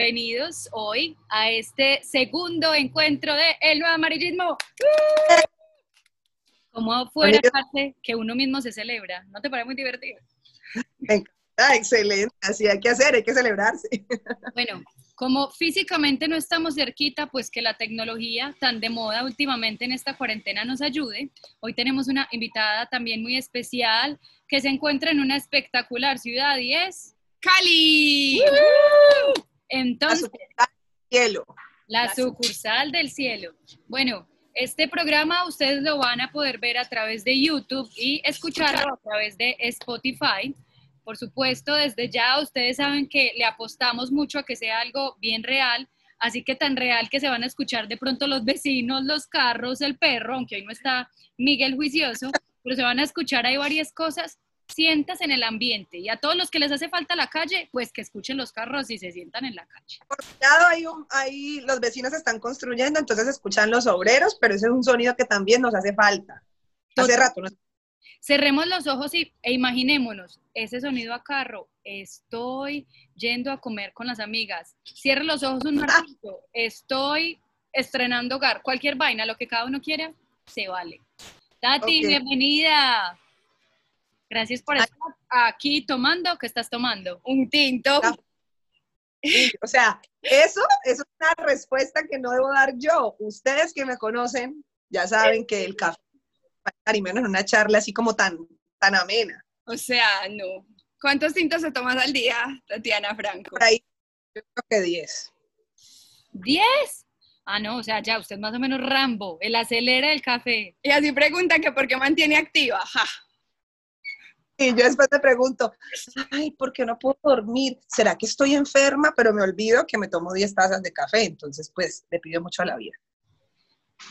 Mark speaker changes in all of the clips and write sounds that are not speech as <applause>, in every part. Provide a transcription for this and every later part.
Speaker 1: bienvenidos hoy a este segundo encuentro de El Nuevo Amarillismo. Como fuera parte que uno mismo se celebra, ¿no te parece muy divertido?
Speaker 2: Me encanta, excelente, así hay que hacer, hay que celebrarse.
Speaker 1: Bueno, como físicamente no estamos cerquita, pues que la tecnología tan de moda últimamente en esta cuarentena nos ayude. Hoy tenemos una invitada también muy especial que se encuentra en una espectacular ciudad y es Cali. Entonces,
Speaker 2: la cielo.
Speaker 1: La sucursal del cielo. Bueno, este programa ustedes lo van a poder ver a través de YouTube y escucharlo a través de Spotify. Por supuesto, desde ya ustedes saben que le apostamos mucho a que sea algo bien real, así que tan real que se van a escuchar de pronto los vecinos, los carros, el perro, aunque hoy no está Miguel juicioso, pero se van a escuchar ahí varias cosas. Sientas en el ambiente y a todos los que les hace falta la calle, pues que escuchen los carros y se sientan en la calle.
Speaker 2: Por un lado, ahí, ahí los vecinos están construyendo, entonces escuchan los obreros, pero ese es un sonido que también nos hace falta. Hace rato nos
Speaker 1: Cerremos los ojos y, e imaginémonos ese sonido a carro. Estoy yendo a comer con las amigas. Cierre los ojos un ratito. Estoy estrenando hogar. Cualquier vaina, lo que cada uno quiera, se vale. Tati, bienvenida. Gracias por estar aquí tomando. ¿Qué estás tomando?
Speaker 3: Un tinto.
Speaker 2: O sea, eso, eso es una respuesta que no debo dar yo. Ustedes que me conocen ya saben que el café y menos en una charla así como tan, tan amena.
Speaker 3: O sea, no. ¿Cuántos tintos se tomas al día, Tatiana Franco?
Speaker 2: Por ahí, yo creo que 10.
Speaker 1: ¿10? Ah, no, o sea, ya usted más o menos Rambo, el acelera del café.
Speaker 3: Y así pregunta que por qué mantiene activa. Ja.
Speaker 2: Y yo después te pregunto, ay, ¿por qué no puedo dormir? ¿Será que estoy enferma? Pero me olvido que me tomo 10 tazas de café, entonces pues le pido mucho a la vida.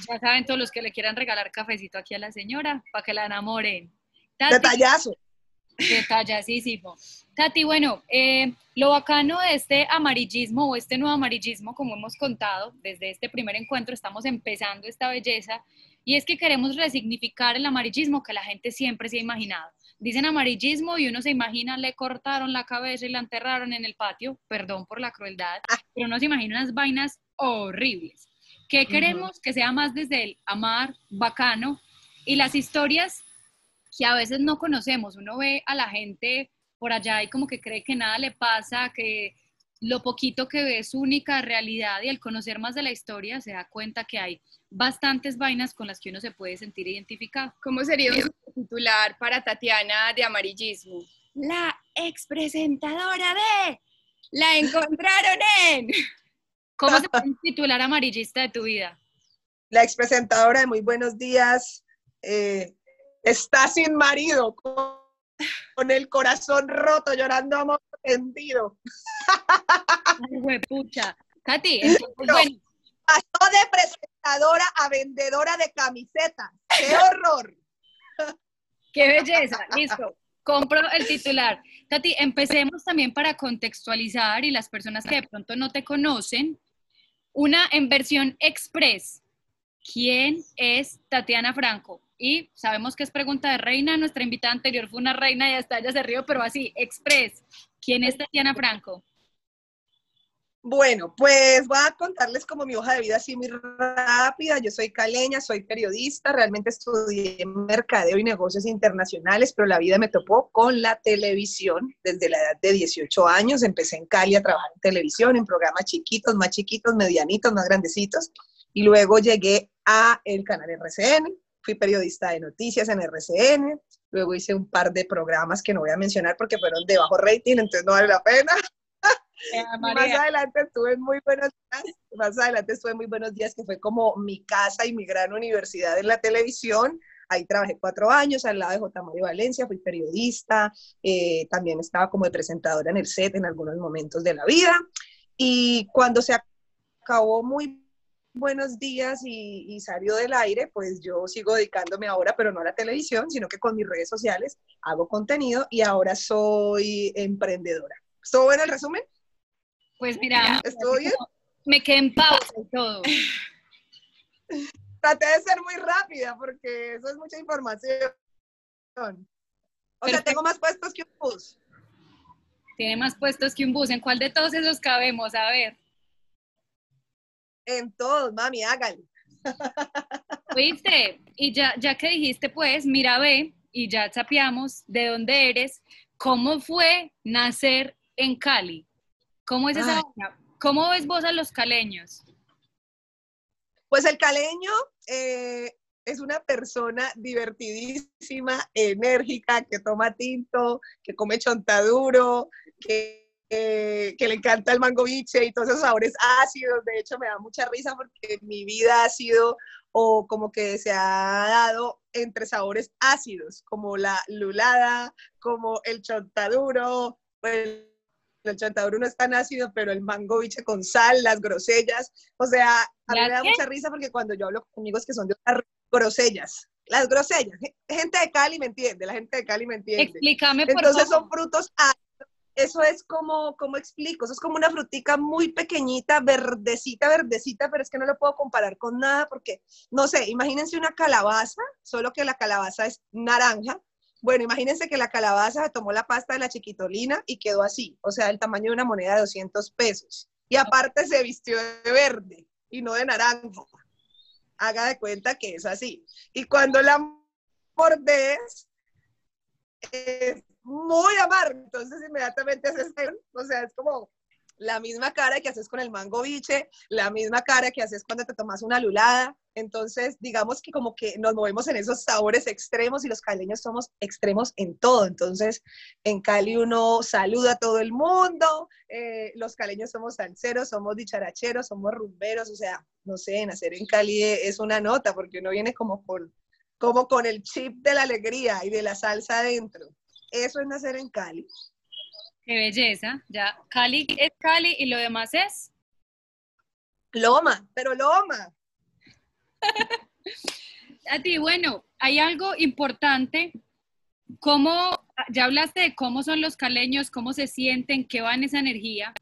Speaker 1: Ya saben todos los que le quieran regalar cafecito aquí a la señora para que la enamoren.
Speaker 2: Detallazo.
Speaker 1: Detallazísimo. Tati, bueno, eh, lo bacano de este amarillismo o este nuevo amarillismo, como hemos contado, desde este primer encuentro estamos empezando esta belleza y es que queremos resignificar el amarillismo que la gente siempre se ha imaginado. Dicen amarillismo y uno se imagina le cortaron la cabeza y la enterraron en el patio, perdón por la crueldad, ah. pero uno se imagina unas vainas horribles. ¿Qué queremos? Que sea más desde el amar, bacano, y las historias que a veces no conocemos. Uno ve a la gente por allá y como que cree que nada le pasa, que lo poquito que ve es única realidad y al conocer más de la historia se da cuenta que hay bastantes vainas con las que uno se puede sentir identificado.
Speaker 3: ¿Cómo sería un titular para Tatiana de amarillismo? La expresentadora de La encontraron en <laughs>
Speaker 1: ¿Cómo se puede titular amarillista de tu vida?
Speaker 2: La expresentadora de Muy Buenos Días eh, está sin marido, con, el corazón roto, llorando amor tendido. <laughs>
Speaker 1: Ay, pucha. Katy,
Speaker 2: bueno. Pasó de presentadora a vendedora de camisetas. ¡Qué horror! <laughs>
Speaker 1: ¡Qué belleza! Listo compro el titular. Tati, empecemos también para contextualizar y las personas que de pronto no te conocen, una en versión express. ¿Quién es Tatiana Franco? Y sabemos que es pregunta de reina. Nuestra invitada anterior fue una reina y hasta ella se rió, pero así, express. ¿Quién es Tatiana Franco?
Speaker 2: Bueno, pues voy a contarles como mi hoja de vida así muy rápida. Yo soy caleña, soy periodista, realmente estudié mercadeo y negocios internacionales, pero la vida me topó con la televisión desde la edad de 18 años. Empecé en Cali a trabajar en televisión, en programas chiquitos, más chiquitos, medianitos, más grandecitos. Y luego llegué a el canal RCN, fui periodista de noticias en RCN, luego hice un par de programas que no voy a mencionar porque fueron de bajo rating, entonces no vale la pena. Más adelante estuve en muy buenos días, más adelante estuve en muy buenos días, que fue como mi casa y mi gran universidad en la televisión. Ahí trabajé cuatro años al lado de J. Mario Valencia, fui periodista, eh, también estaba como presentadora en el set en algunos momentos de la vida. Y cuando se acabó muy buenos días y, y, salió del aire, pues yo sigo dedicándome ahora, pero no a la televisión, sino que con mis redes sociales hago contenido y ahora soy emprendedora. ¿Estuvo bueno el resumen?
Speaker 1: Pues mira,
Speaker 2: ¿estuvo bien?
Speaker 1: Me quedé en pausa y todo. <laughs>
Speaker 2: Traté de ser muy rápida porque eso es mucha información. O sea, tengo más puestos que un bus.
Speaker 1: Tiene más puestos que un bus. ¿En cuál de todos esos cabemos? A ver.
Speaker 2: En todos, mami, hágale. <laughs>
Speaker 1: Oíste, y ya, ya que dijiste, pues, mira, ve, y ya sapiamos de dónde eres, ¿cómo fue nacer en Cali? ¿Cómo es esa ¿Cómo ves vos a los caleños?
Speaker 2: Pues el caleño eh, es una persona divertidísima, enérgica, que toma tinto, que come chontaduro, que, que le encanta el mango biche y todos esos sabores ácidos. De hecho, me da mucha risa porque mi vida ha sido o como que se ha dado entre sabores ácidos, como la lulada, como el chontaduro, pues el chontaduro no es tan ácido, pero el mango biche con sal, las grosellas, o sea, a mí me da mucha risa porque cuando yo hablo con amigos que son de otras grosellas, las grosellas, gente de Cali me entiende, la gente de Cali me entiende.
Speaker 1: Explícame por
Speaker 2: Entonces son frutos eso es como, como explico, eso es como una frutica muy pequeñita, verdecita, verdecita, pero es que no lo puedo comparar con nada porque, no sé, imagínense una calabaza, solo que la calabaza es naranja, bueno, imagínense que la calabaza tomó la pasta de la chiquitolina y quedó así, o sea, el tamaño de una moneda de 200 pesos. Y aparte se vistió de verde y no de naranja. Haga de cuenta que es así. Y cuando la mordes, es muy amargo. Entonces inmediatamente haces, o sea, es como la misma cara que haces con el mango biche, la misma cara que haces cuando te tomas una lulada. Entonces, digamos que como que nos movemos en esos sabores extremos y los caleños somos extremos en todo. Entonces, en Cali uno saluda a todo el mundo, eh, los caleños somos salseros, somos dicharacheros, somos rumberos, o sea, no sé, nacer en Cali es una nota porque uno viene como con, como con el chip de la alegría y de la salsa adentro. Eso es nacer en Cali.
Speaker 1: Qué belleza. Ya, Cali es Cali y lo demás es.
Speaker 2: Loma, pero Loma. <laughs>
Speaker 1: A ti, bueno, hay algo importante. ¿Cómo, ya hablaste de cómo son los caleños, cómo se sienten, qué va en esa energía,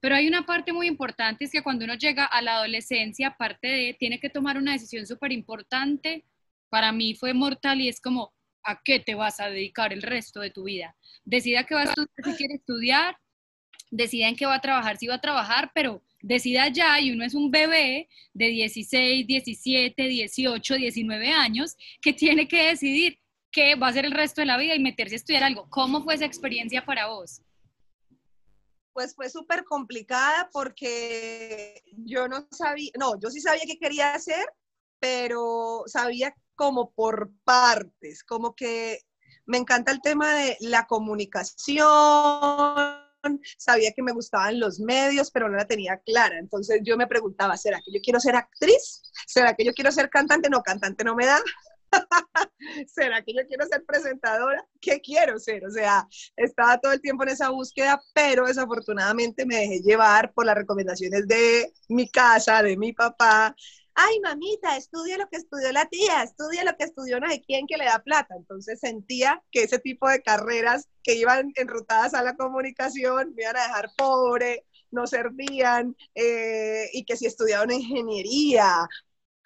Speaker 1: pero hay una parte muy importante, es que cuando uno llega a la adolescencia, aparte de, tiene que tomar una decisión súper importante. Para mí fue mortal y es como, ¿a qué te vas a dedicar el resto de tu vida? Decida que va a estudiar, si decida en qué va a trabajar, si va a trabajar, pero decida ya y uno es un bebé de 16, 17, 18, 19 años que tiene que decidir qué va a hacer el resto de la vida y meterse a estudiar algo. ¿Cómo fue esa experiencia para vos?
Speaker 2: Pues fue súper complicada porque yo no sabía, no, yo sí sabía qué quería hacer, pero sabía como por partes, como que me encanta el tema de la comunicación, sabía que me gustaban los medios, pero no la tenía clara. Entonces yo me preguntaba, ¿será que yo quiero ser actriz? ¿Será que yo quiero ser cantante? No, cantante no me da. <laughs> ¿Será que yo quiero ser presentadora? ¿Qué quiero ser? O sea, estaba todo el tiempo en esa búsqueda, pero desafortunadamente me dejé llevar por las recomendaciones de mi casa, de mi papá, ay, mamita, estudia lo que estudió la tía, estudia lo que estudió no sé quién que le da plata. Entonces sentía que ese tipo de carreras que iban enrutadas a la comunicación me iban a dejar pobre, no servían, eh, y que si estudiaba una ingeniería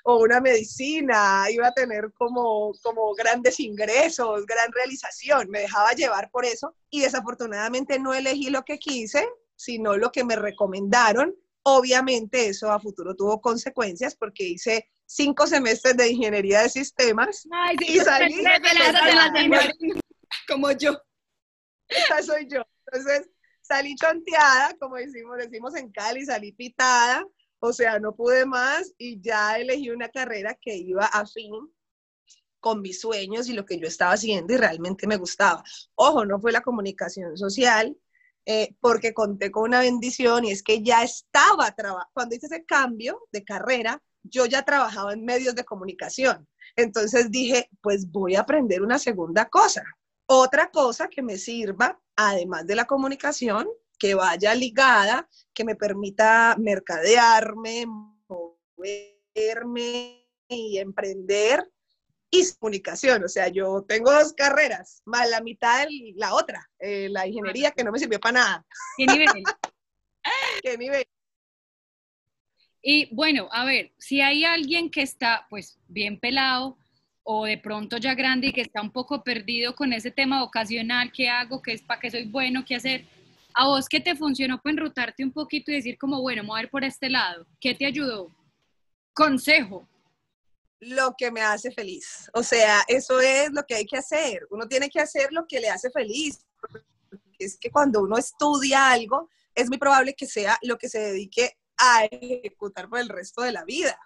Speaker 2: o una medicina, iba a tener como, como grandes ingresos, gran realización. Me dejaba llevar por eso y desafortunadamente no elegí lo que quise, sino lo que me recomendaron Obviamente eso a futuro tuvo consecuencias porque hice cinco semestres de ingeniería de sistemas y salí
Speaker 3: como yo.
Speaker 2: Esta soy yo. Entonces salí chonteada, como decimos, decimos en Cali, salí pitada, o sea, no pude más y ya elegí una carrera que iba a fin con mis sueños y lo que yo estaba haciendo y realmente me gustaba. Ojo, no fue la comunicación social, eh, porque conté con una bendición y es que ya estaba trabajando, cuando hice ese cambio de carrera, yo ya trabajaba en medios de comunicación. Entonces dije, pues voy a aprender una segunda cosa, otra cosa que me sirva, además de la comunicación, que vaya ligada, que me permita mercadearme, moverme y emprender y comunicación. O sea, yo tengo dos carreras, más la mitad de la otra, eh, la ingeniería, que no me sirvió para nada.
Speaker 1: ¿Qué nivel? <laughs>
Speaker 2: ¿Qué nivel?
Speaker 1: Y bueno, a ver, si hay alguien que está pues bien pelado o de pronto ya grande y que está un poco perdido con ese tema vocacional, ¿qué hago? ¿Qué es para qué soy bueno? ¿Qué hacer? ¿A vos qué te funcionó para enrutarte un poquito y decir como, bueno, voy a ver por este lado? ¿Qué te ayudó? Consejo.
Speaker 2: Lo que me hace feliz. O sea, eso es lo que hay que hacer. Uno tiene que hacer lo que le hace feliz. Es que cuando uno estudia algo, es muy probable que sea lo que se dedique a ejecutar por el resto de la vida.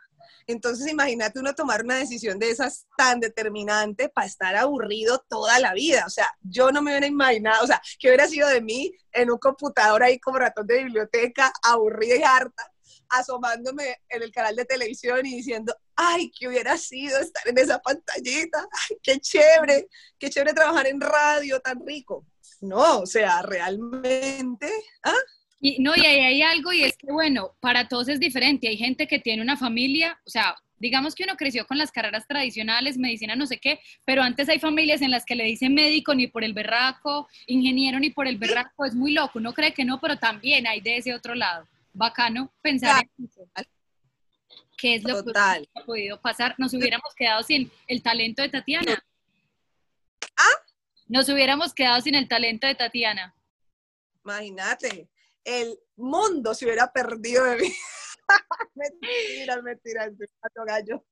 Speaker 2: Entonces, imagínate uno tomar una decisión de esas tan determinante para estar aburrido toda la vida. O sea, yo no me hubiera imaginado, o sea, que hubiera sido de mí en un computador ahí como ratón de biblioteca, aburrida y harta, asomándome en el canal de televisión y diciendo, ay, que hubiera sido estar en esa pantallita, ay, qué chévere, qué chévere trabajar en radio tan rico. No, o sea, realmente, ¿ah?
Speaker 1: Y no, y ahí hay algo y es que, bueno, para todos es diferente. Hay gente que tiene una familia, o sea, digamos que uno creció con las carreras tradicionales, medicina, no sé qué, pero antes hay familias en las que le dicen médico ni por el berraco, ingeniero ni por el berraco, es muy loco, uno cree que no, pero también hay de ese otro lado. Bacano pensar en eso. ¿Qué es lo que ha podido pasar? Nos hubiéramos quedado sin el talento de Tatiana.
Speaker 2: ¿Ah?
Speaker 1: Nos hubiéramos quedado sin el talento de Tatiana.
Speaker 2: Imagínate el mundo se hubiera perdido de mí. <laughs> mentira, mentira, gallo.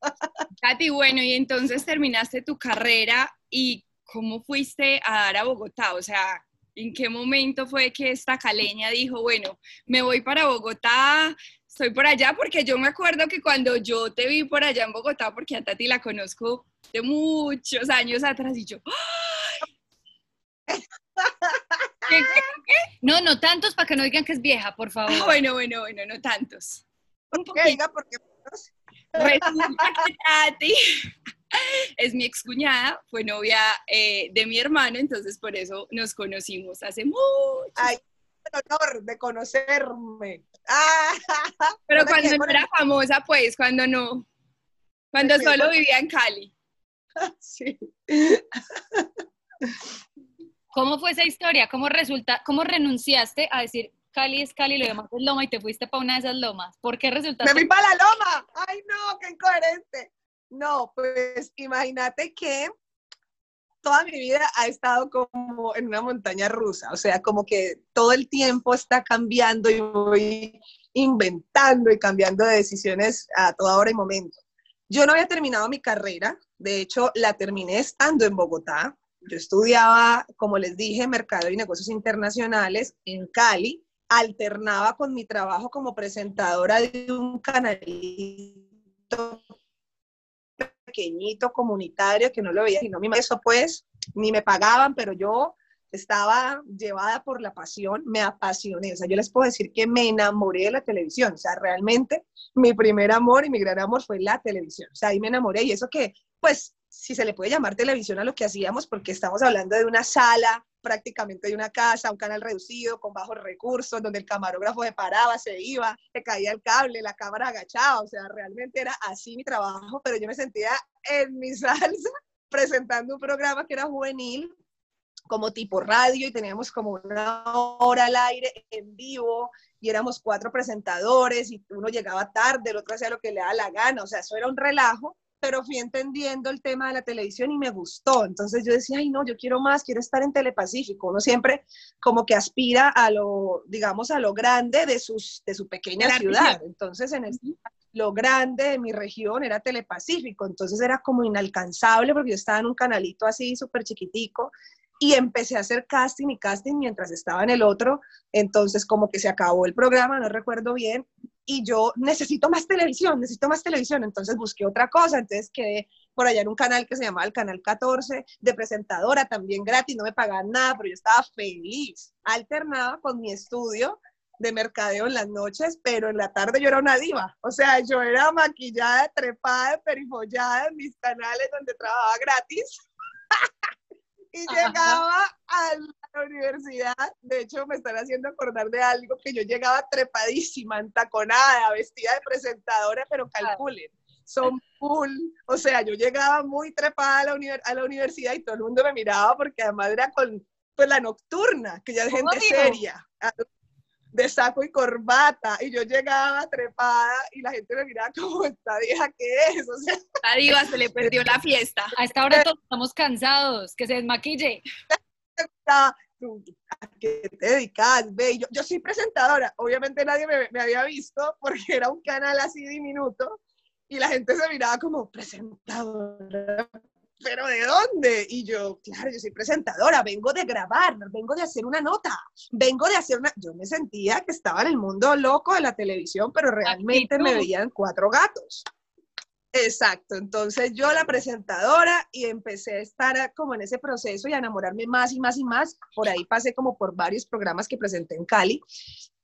Speaker 3: Katy, bueno, y entonces terminaste tu carrera y ¿cómo fuiste a dar a Bogotá? O sea, ¿en qué momento fue que esta caleña dijo, bueno, me voy para Bogotá, estoy por allá? Porque yo me acuerdo que cuando yo te vi por allá en Bogotá, porque a Tati la conozco de muchos años atrás, y yo, <laughs>
Speaker 1: no, no tantos para que no digan que es vieja, por favor.
Speaker 3: bueno, bueno, bueno, no tantos.
Speaker 2: Un poquito. porque
Speaker 3: Resulta que Tati <laughs> es mi excuñada, fue novia eh, de mi hermano, entonces por eso nos conocimos hace mucho.
Speaker 2: Ay, el honor de conocerme. <laughs>
Speaker 3: Pero cuando no era famosa, pues, cuando no, cuando solo vivía en Cali. <laughs>
Speaker 2: Sí. <laughs>
Speaker 1: ¿Cómo fue esa historia? ¿Cómo resulta, cómo renunciaste a decir Cali es Cali, lo demás es Loma y te fuiste para una de esas lomas? ¿Por qué resultaste?
Speaker 2: Me fui para la Loma. Ay, no, qué incoherente. No, pues imagínate que toda mi vida ha estado como en una montaña rusa, o sea, como que todo el tiempo está cambiando y voy inventando y cambiando de decisiones a toda hora y momento. Yo no había terminado mi carrera, de hecho la terminé estando en Bogotá, yo estudiaba, como les dije, Mercado y Negocios Internacionales en Cali, alternaba con mi trabajo como presentadora de un canalito pequeñito, comunitario, que no lo veía, sino mi eso pues, ni me pagaban, pero yo estaba llevada por la pasión, me apasioné, o sea, yo les puedo decir que me enamoré de la televisión, o sea, realmente mi primer amor y mi gran amor fue la televisión, o sea, ahí me enamoré y eso que, pues, si se le puede llamar televisión a lo que hacíamos, porque estamos hablando de una sala, prácticamente de una casa, un canal reducido, con bajos recursos, donde el camarógrafo se paraba, se iba, se caía el cable, la cámara agachaba, o sea, realmente era así mi trabajo, pero yo me sentía en mi salsa <laughs> presentando un programa que era juvenil, como tipo radio, y teníamos como una hora al aire en vivo, y éramos cuatro presentadores, y uno llegaba tarde, el otro hacía lo que le da la gana, o sea, eso era un relajo, pero fui entendiendo el tema de la televisión y me gustó. Entonces yo decía, ay, no, yo quiero más, quiero estar en Telepacífico. Uno siempre como que aspira a lo, digamos, a lo grande de, sus, de su pequeña ciudad. Entonces, en lo grande de mi región era Telepacífico. Entonces era como inalcanzable porque yo estaba en un canalito así súper chiquitico y empecé a hacer casting y casting mientras estaba en el otro. Entonces como que se acabó el programa, no recuerdo bien, y yo necesito más televisión, necesito más televisión, entonces busqué otra cosa, entonces quedé por allá en un canal que se llamaba el Canal 14, de presentadora, también gratis, no me pagaban nada, pero yo estaba feliz. Alternaba con mi estudio de mercadeo en las noches, pero en la tarde yo era una diva, o sea, yo era maquillada, trepada, perifollada en mis canales donde trabajaba gratis. <laughs> y llegaba a la universidad, de hecho me están haciendo acordar de algo que yo llegaba trepadísima, entaconada, vestida de presentadora, pero calculen, son full, o sea, yo llegaba muy trepada a la, a la universidad y todo el mundo me miraba porque además era con pues, la nocturna, que ya es gente seria de saco y corbata y yo llegaba trepada y la gente me miraba como esta vieja que es, o sea. <laughs>
Speaker 3: La diva se le perdió la fiesta.
Speaker 1: A esta hora todos estamos cansados, que se desmaquille. <laughs>
Speaker 2: ¿Tú, ¿A qué te dedicas? Ve, yo, yo soy presentadora. Obviamente nadie me, me había visto porque era un canal así diminuto y la gente se miraba como presentadora, pero ¿de dónde? Y yo, claro, yo soy presentadora, vengo de grabar, vengo de hacer una nota, vengo de hacer una... Yo me sentía que estaba en el mundo loco de la televisión, pero realmente me veían cuatro gatos. Exacto, entonces yo la presentadora y empecé a estar como en ese proceso y a enamorarme más y más y más. Por ahí pasé como por varios programas que presenté en Cali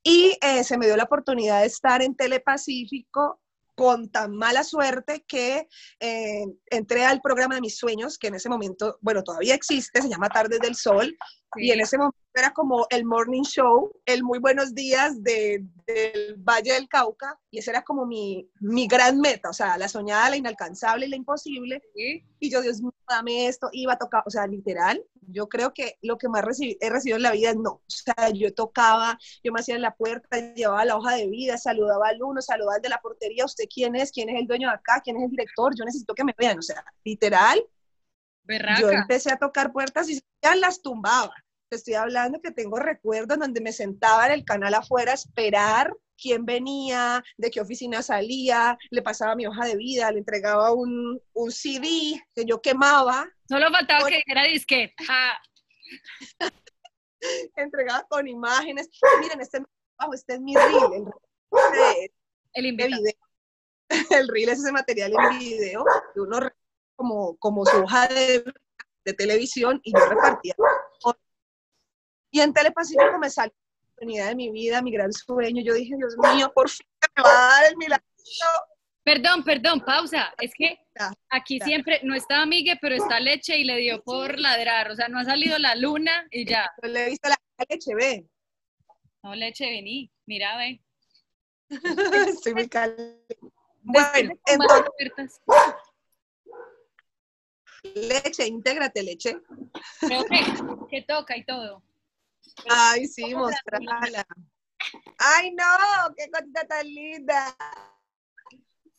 Speaker 2: y eh, se me dio la oportunidad de estar en Telepacífico con tan mala suerte que eh, entré al programa de mis sueños, que en ese momento, bueno, todavía existe, se llama Tardes del Sol, y en ese momento era como el morning show, el muy buenos días de, del Valle del Cauca, y esa era como mi, mi gran meta, o sea, la soñada, la inalcanzable y la imposible. Y yo, Dios mío, dame esto, iba a tocar, o sea, literal, yo creo que lo que más he recibido en la vida es no, o sea, yo tocaba, yo me hacía en la puerta, llevaba la hoja de vida, saludaba al uno, saludaba al de la portería, ¿usted quién es? ¿Quién es el dueño de acá? ¿Quién es el director? Yo necesito que me vean, o sea, literal. Yo empecé a tocar puertas y ya las tumbaba te estoy hablando que tengo recuerdos donde me sentaba en el canal afuera a esperar quién venía, de qué oficina salía, le pasaba mi hoja de vida, le entregaba un, un CD que yo quemaba.
Speaker 1: Solo faltaba que era disquete. <laughs>
Speaker 2: entregaba con imágenes. Miren, este, este es mi reel. El, el, video. <laughs> el reel es ese material en video que uno como, como su hoja de, de televisión y yo repartía y en Telepacífico me salió oportunidad de mi vida, mi gran sueño. Yo dije, Dios mío, por fin me va a dar el milagro.
Speaker 1: Perdón, perdón, pausa. Es que aquí siempre no está Miguel, pero está leche y le dio por ladrar. O sea, no ha salido la luna y ya. <laughs>
Speaker 2: No le he visto la leche, ve.
Speaker 1: No, leche, vení. Mira, ve. <laughs>
Speaker 2: Estoy muy caliente. Bueno, entonces. Leche, intégrate, leche.
Speaker 1: Creo que, que toca y todo.
Speaker 2: Ay, sí, mostrarla. Ay, no, qué cosita tan linda.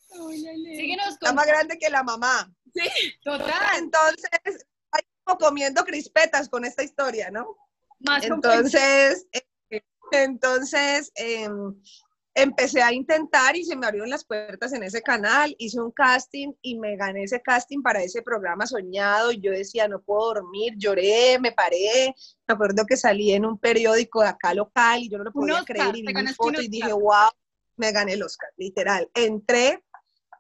Speaker 1: Síguenos
Speaker 2: Está más grande que la mamá.
Speaker 1: Sí, total.
Speaker 2: Entonces, hay como comiendo crispetas con esta historia, ¿no? Más entonces, eh, entonces, eh, empecé a intentar y se me abrieron las puertas en ese canal, hice un casting y me gané ese casting para ese programa soñado yo decía, no puedo dormir, lloré, me paré, me acuerdo que salí en un periódico de acá local y yo no lo podía creer y vi mi foto y dije, wow, me gané el Oscar, literal. Entré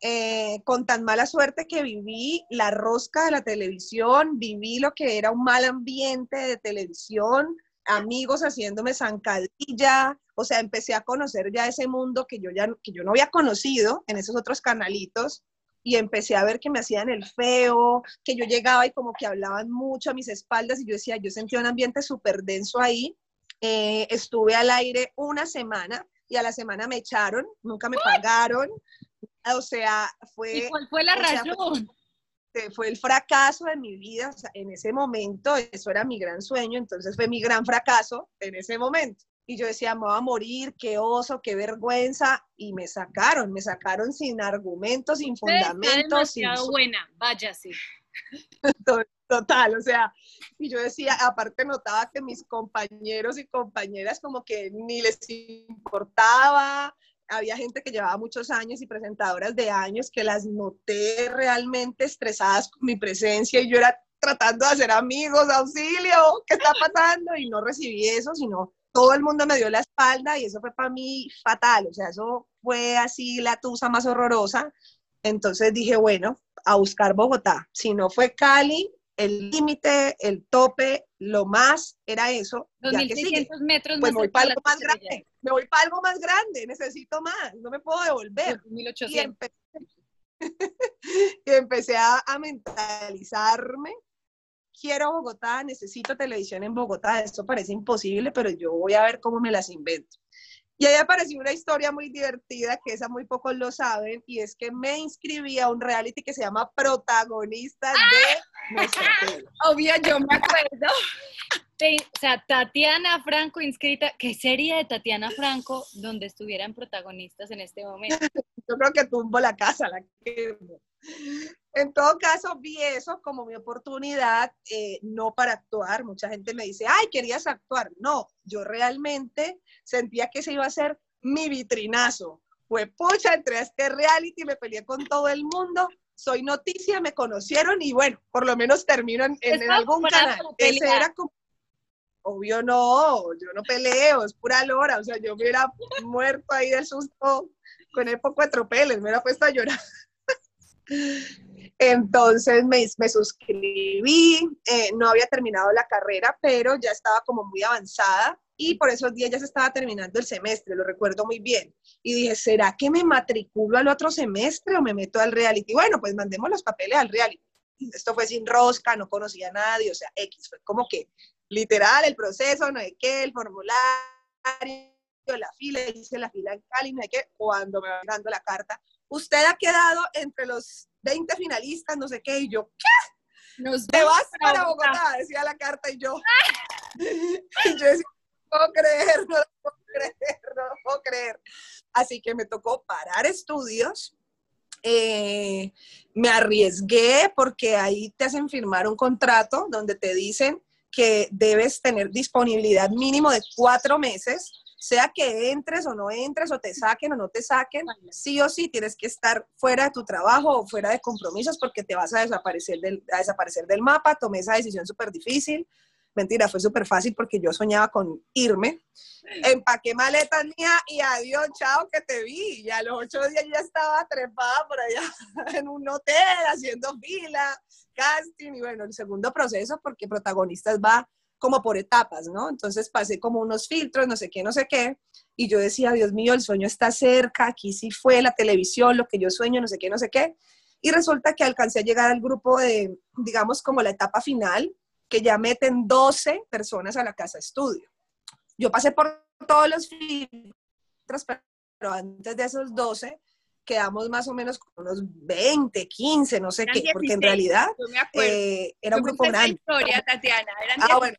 Speaker 2: eh, con tan mala suerte que viví la rosca de la televisión, viví lo que era un mal ambiente de televisión, amigos haciéndome zancadilla, o sea, empecé a conocer ya ese mundo que yo ya que yo no había conocido en esos otros canalitos y empecé a ver que me hacían el feo, que yo llegaba y como que hablaban mucho a mis espaldas y yo decía, yo sentía un ambiente súper denso ahí. Eh, estuve al aire una semana y a la semana me echaron, nunca me pagaron. O sea, fue...
Speaker 1: ¿Y cuál fue la razón?
Speaker 2: fue el fracaso de mi vida, en ese momento, eso era mi gran sueño, entonces fue mi gran fracaso en ese momento. Y yo decía, me voy a morir, qué oso, qué vergüenza, y me sacaron, me sacaron sin argumentos, sin fundamentos.
Speaker 1: Sin... buena, vaya sí. <laughs>
Speaker 2: Total, o sea, y yo decía, aparte notaba que mis compañeros y compañeras como que ni les importaba, había gente que llevaba muchos años y presentadoras de años que las noté realmente estresadas con mi presencia y yo era tratando de hacer amigos, auxilio, ¿qué está pasando? Y no recibí eso, sino todo el mundo me dio la espalda y eso fue para mí fatal, o sea, eso fue así la tusa más horrorosa. Entonces dije, bueno, a buscar Bogotá. Si no fue Cali, el límite, el tope, lo más era eso.
Speaker 1: 2.600 metros
Speaker 2: pues me voy para algo más grande, me voy para algo más grande, necesito más, no me puedo devolver.
Speaker 1: 1.800.
Speaker 2: Y empecé, <laughs> y empecé a, a, mentalizarme, quiero Bogotá, necesito televisión en Bogotá, esto parece imposible, pero yo voy a ver cómo me las invento. Y ahí apareció una historia muy divertida, que esa muy pocos lo saben, y es que me inscribí a un reality que se llama Protagonistas de <laughs>
Speaker 1: Obvio, yo me acuerdo. <laughs> o sea, Tatiana Franco inscrita, ¿qué sería de Tatiana Franco donde estuvieran protagonistas en este momento? <laughs>
Speaker 2: Yo creo que tumbo la casa, la quemo. En todo caso, vi eso como mi oportunidad, eh, no para actuar. Mucha gente me dice, ay, querías actuar. No, yo realmente sentía que ese iba a ser mi vitrinazo. Fue pucha, entré a este reality, me peleé con todo el mundo, soy noticia, me conocieron y bueno, por lo menos termino en, algún canal. Ese era como, obvio no, yo no peleo, es pura lora, o sea, yo me hubiera muerto ahí del susto con el poco de tropeles, me hubiera puesto a llorar. Entonces me, me suscribí, eh, no había terminado la carrera, pero ya estaba como muy avanzada y por esos días ya se estaba terminando el semestre, lo recuerdo muy bien. Y dije, ¿será que me matriculo al otro semestre o me meto al reality? Bueno, pues mandemos los papeles al reality. Esto fue sin rosca, no conocía a nadie, o sea, X, fue como que literal el proceso, no hay qué, el formulario, la fila, hice la fila en Cali, no hay qué, cuando me va dando la carta, usted ha quedado entre los 20 finalistas, no sé qué, y yo, ¿qué? Nos Te vas para Bogotá. Bogotá, decía la carta, y yo, <laughs> y yo decía, puedo creer, no lo puedo creer, no lo puedo creer. Así que me tocó parar estudios. Eh, me arriesgué porque ahí te hacen firmar un contrato donde te dicen que debes tener disponibilidad mínimo de cuatro meses, sea que entres o no entres, o te saquen o no te saquen, sí o sí tienes que estar fuera de tu trabajo o fuera de compromisos porque te vas a desaparecer del, a desaparecer del mapa. Tomé esa decisión súper difícil. Mentira, fue súper fácil porque yo soñaba con irme. Empaqué maletas mía y adiós, chao, que te vi. Y a los ocho días ya estaba trepada por allá <laughs> en un hotel haciendo fila, casting. Y bueno, el segundo proceso, porque protagonistas va como por etapas, ¿no? Entonces pasé como unos filtros, no sé qué, no sé qué. Y yo decía, Dios mío, el sueño está cerca, aquí sí fue la televisión, lo que yo sueño, no sé qué, no sé qué. Y resulta que alcancé a llegar al grupo de, digamos, como la etapa final, que ya meten 12 personas a la casa estudio. Yo pasé por todos los filtros, pero antes de esos 12 quedamos más o menos con unos 20, 15, no sé qué, porque en realidad eh, era un grupo grande.
Speaker 3: historia, Tatiana.
Speaker 2: ah, bueno,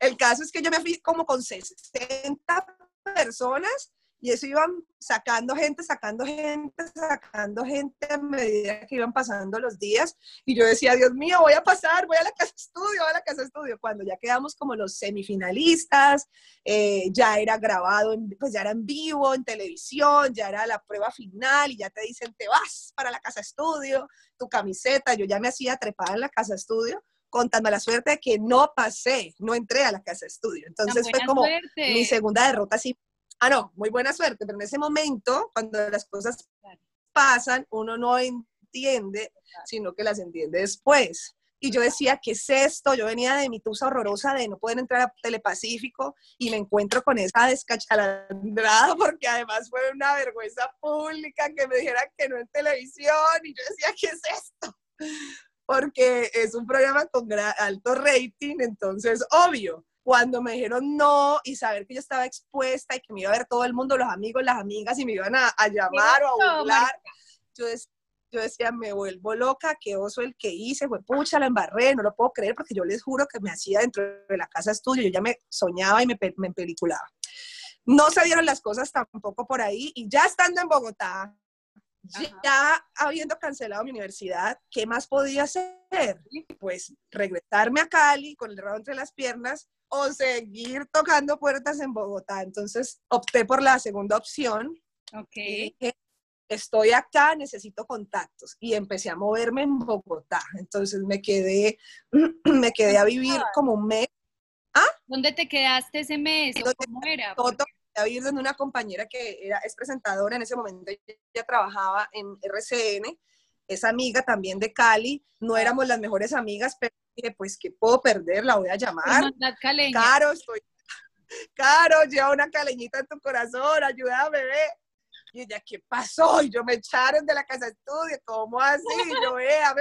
Speaker 2: el caso es que yo me fui como con 60 personas y eso iban sacando gente, sacando gente, sacando gente a medida que iban pasando los días. Y yo decía, Dios mío, voy a pasar, voy a la casa estudio, voy a la casa estudio. Cuando ya quedamos como los semifinalistas, eh, ya era grabado, pues ya era en vivo, en televisión, ya era la prueba final y ya te dicen, te vas para la casa estudio, tu camiseta. Yo ya me hacía trepada en la casa estudio contando la suerte de que no pasé, no entré a la casa estudio. Entonces fue como mi segunda derrota así ah, no, muy buena suerte, pero en ese momento, cuando las cosas pasan, uno no entiende, sino que las entiende después. Y yo decía, ¿qué es esto? Yo venía de mi tusa horrorosa de no poder entrar a Telepacífico y me encuentro con esa descachalandrada porque además fue una vergüenza pública que me dijeran que no en televisión y yo decía, ¿qué es esto? Porque es un programa con alto rating, entonces obvio, cuando me dijeron no y saber que yo estaba expuesta y que me iba a ver todo el mundo, los amigos, las amigas y me iban a, llamar o a burlar, yo, yo, decía, me vuelvo loca, qué oso el que hice, fue pucha, la embarré, no lo puedo creer porque yo les juro que me hacía dentro de la casa estudio, yo ya me soñaba y me, me peliculaba. No se dieron las cosas tampoco por ahí y ya estando en Bogotá, ya habiendo cancelado mi universidad, ¿qué más podía hacer? Pues regresarme a Cali con el rabo entre las piernas o seguir tocando puertas en Bogotá. Entonces opté por la segunda opción.
Speaker 3: Ok.
Speaker 2: estoy acá, necesito contactos y empecé a moverme en Bogotá. Entonces me quedé, <clears throat> me quedé a vivir como un mes.
Speaker 1: ¿Ah? ¿Dónde te quedaste ese mes? ¿Cómo era?
Speaker 2: Todo, a donde una compañera que era, es presentadora en ese momento, ella trabajaba en RCN, es amiga también de Cali, no éramos las mejores amigas, pero dije, pues, ¿qué puedo perder? La voy a llamar. Caro, estoy... Caro, lleva una caleñita en tu corazón, ayúdame, bebé. Y ella, ¿qué pasó? Y yo me echaron de la casa de estudio, ¿cómo así? Y yo, vea,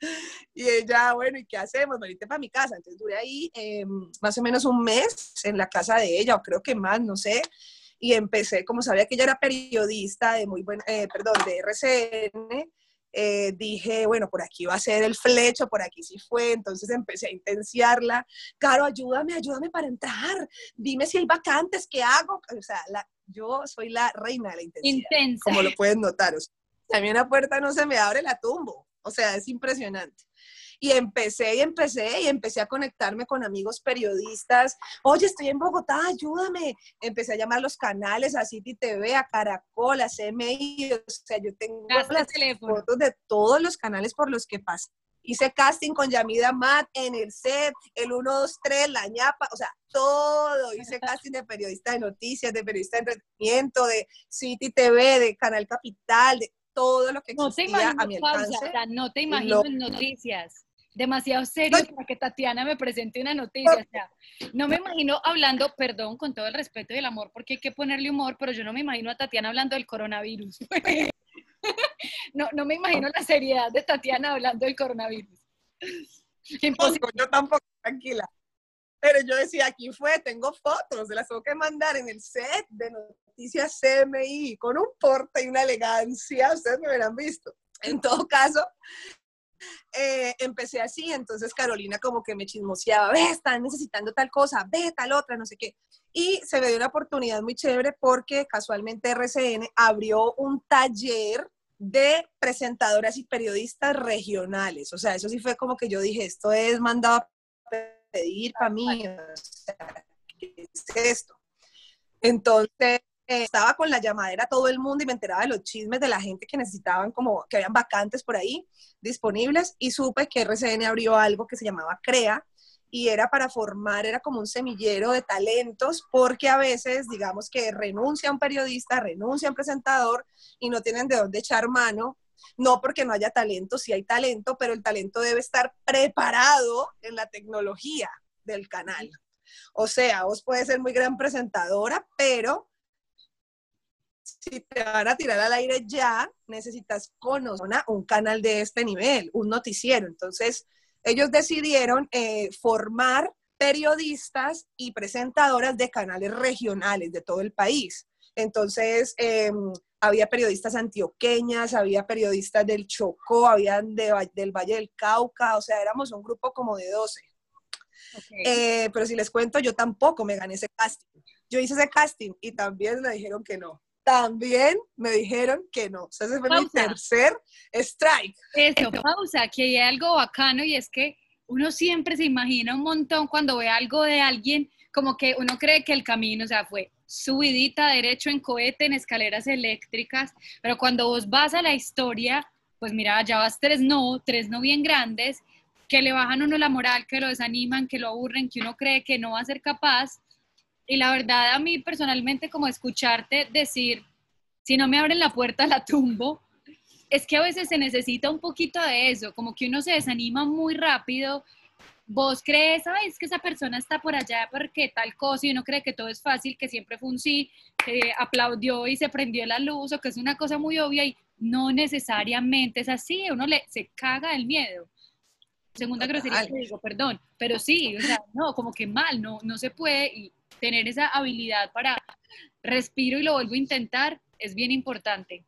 Speaker 2: <laughs> Y ella, bueno, ¿y qué hacemos? Venite para mi casa. Entonces duré ahí em, más o menos un mes en la casa de ella, o creo que más, no sé. Y empecé, como sabía que ella era periodista de muy buen, eh, perdón, de RCN, eh, dije, bueno, por aquí va a ser el flecho, por aquí sí fue, entonces empecé a intenciarla. Caro, ayúdame, ayúdame para entrar, dime si hay vacantes, ¿qué hago? O sea, yo soy la reina de la intensidad. Intensa. Como lo pueden notar. O sea, a mí una puerta no se me abre, la tumbo. O sea, es impresionante. Y empecé y empecé y empecé a conectarme con amigos periodistas. Oye, estoy en Bogotá, ayúdame. Empecé a llamar los canales, a City TV, a Caracol, a CMI. O sea, yo tengo las fotos de todos los canales por los que pasé. Hice casting con Yamida Matt en el set, el 1, 2, 3, la ñapa, o sea, todo. Hice <laughs> casting de periodista de noticias, de periodista de entretenimiento, de City TV, de Canal Capital, de todo lo que existía
Speaker 1: no te a mi alcance. no te imagino en noticias. Demasiado serio para que Tatiana me presente una noticia. O sea, no me imagino hablando, perdón, con todo el respeto y el amor, porque hay que ponerle humor, pero yo no me imagino a Tatiana hablando del coronavirus. <laughs> no, no me imagino la seriedad de Tatiana hablando del coronavirus.
Speaker 2: Imposible. Yo tampoco, tranquila. Pero yo decía, aquí fue, tengo fotos, las tengo que mandar en el set de noticias CMI, con un porte y una elegancia, ustedes me hubieran visto. En todo caso, eh, empecé así, entonces Carolina como que me chismoseaba, ve, están necesitando tal cosa, ve, tal otra, no sé qué. Y se me dio una oportunidad muy chévere porque casualmente RCN abrió un taller de presentadoras y periodistas regionales. O sea, eso sí fue como que yo dije, esto es mandado a pedir para mí. O sea, ¿qué es esto? Entonces, eh, estaba con la llamadera todo el mundo y me enteraba de los chismes de la gente que necesitaban como, que habían vacantes por ahí disponibles y supe que RCN abrió algo que se llamaba CREA y era para formar, era como un semillero de talentos porque a veces, digamos que renuncia un periodista, renuncia un presentador y no tienen de dónde echar mano no porque no haya talento, sí hay talento, pero el talento debe estar preparado en la tecnología del canal. O sea, vos puedes ser muy gran presentadora, pero si te van a tirar al aire ya, necesitas conocer un canal de este nivel, un noticiero. Entonces, ellos decidieron eh, formar periodistas y presentadoras de canales regionales de todo el país. Entonces, em, había periodistas antioqueñas, había periodistas del Chocó, había del Valle del Cauca, o sea, éramos un grupo como de 12. Eh, pero si les cuento, yo tampoco me gané ese casting. Yo hice ese casting y también me dijeron que no también me dijeron que no. O sea, ese fue mi tercer strike.
Speaker 1: Eso, pausa, que hay algo bacano y es que uno siempre se imagina un montón cuando ve algo de alguien, como que uno cree que el camino, o sea, fue subidita derecho en cohete, en escaleras eléctricas, pero cuando vos vas a la historia, pues mira, ya vas tres no, tres no bien grandes, que le bajan uno la moral, que lo desaniman, que lo aburren, que uno cree que no va a ser capaz, y la verdad a mí personalmente como escucharte decir, si no me abren la puerta la tumbo, es que a veces se necesita un poquito de eso, como que uno se desanima muy rápido. Vos crees, sabes que esa persona está por allá porque tal cosa y uno cree que todo es fácil, que siempre fue un sí, que aplaudió y se prendió la luz o que es una cosa muy obvia y no necesariamente es así, uno le, se caga del miedo. Segunda grosería que digo, perdón, pero sí, o sea, no, como que mal, no, no se puede y tener esa habilidad para respiro y lo vuelvo a intentar es bien importante.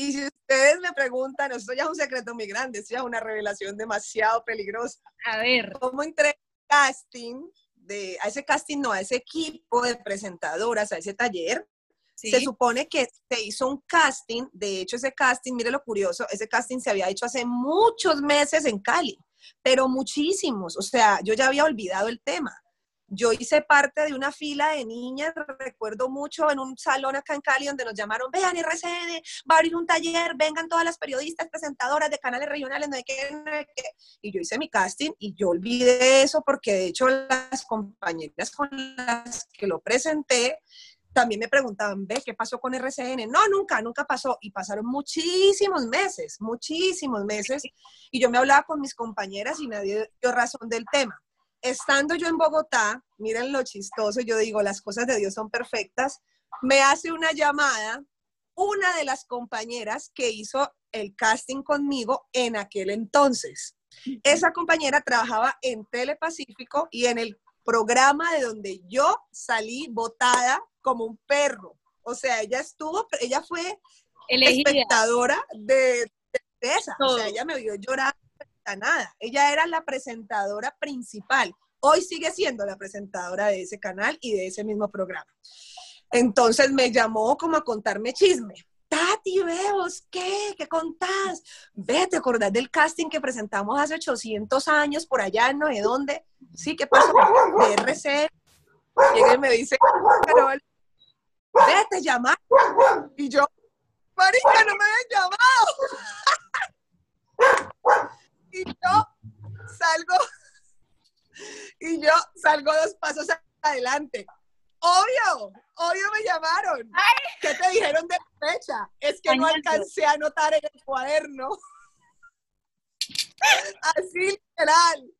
Speaker 2: Y si ustedes me preguntan, esto ya es un secreto muy grande, esto ya es una revelación demasiado peligrosa.
Speaker 1: A ver.
Speaker 2: ¿Cómo entré casting, de, a ese casting, no, a ese equipo de presentadoras, a ese taller? Se supone que se hizo un casting, de hecho ese casting, mire lo curioso, ese casting se había hecho hace muchos meses en Cali, pero muchísimos, o sea, yo ya había olvidado el tema yo hice parte de una fila de niñas, recuerdo mucho, en un salón acá en Cali donde nos llamaron, vean RCN, va a abrir un taller, vengan todas las periodistas, presentadoras de canales regionales, no hay qué, no. Y yo hice mi casting y yo olvidé eso porque de hecho las compañeras con las que lo presenté también me preguntaban, ve, ¿qué pasó con RCN? No, nunca, nunca pasó. Y pasaron muchísimos meses, muchísimos meses. Y yo me hablaba con mis compañeras y nadie dio razón del tema estando yo en Bogotá, miren lo chistoso, yo digo, las cosas de Dios son perfectas, me hace una llamada una de las compañeras que hizo el casting conmigo en aquel entonces. Esa compañera trabajaba en Telepacífico y en el programa de donde yo salí votada como un perro. O sea, ella estuvo, ella fue espectadora de, esa. O sea, ella me vio llorar nada. Ella era la presentadora principal. Hoy sigue siendo la presentadora de ese canal y de ese mismo programa. Entonces me llamó como a contarme chisme. Tati, vemos, ¿qué? ¿Qué contás? Ve, ¿te acordás del casting que presentamos hace 800 años por allá, no sé dónde? Sí, ¿qué pasó? RC. Llega y me dice, Carol, ve, te llamaron. Y yo, marica, no me habían llamado. <laughs> y yo salgo, <laughs> y yo salgo dos pasos adelante. Obvio, obvio me llamaron. ¿Qué te dijeron de la fecha? Es que no alcancé a anotar en el cuaderno. <laughs> Así literal.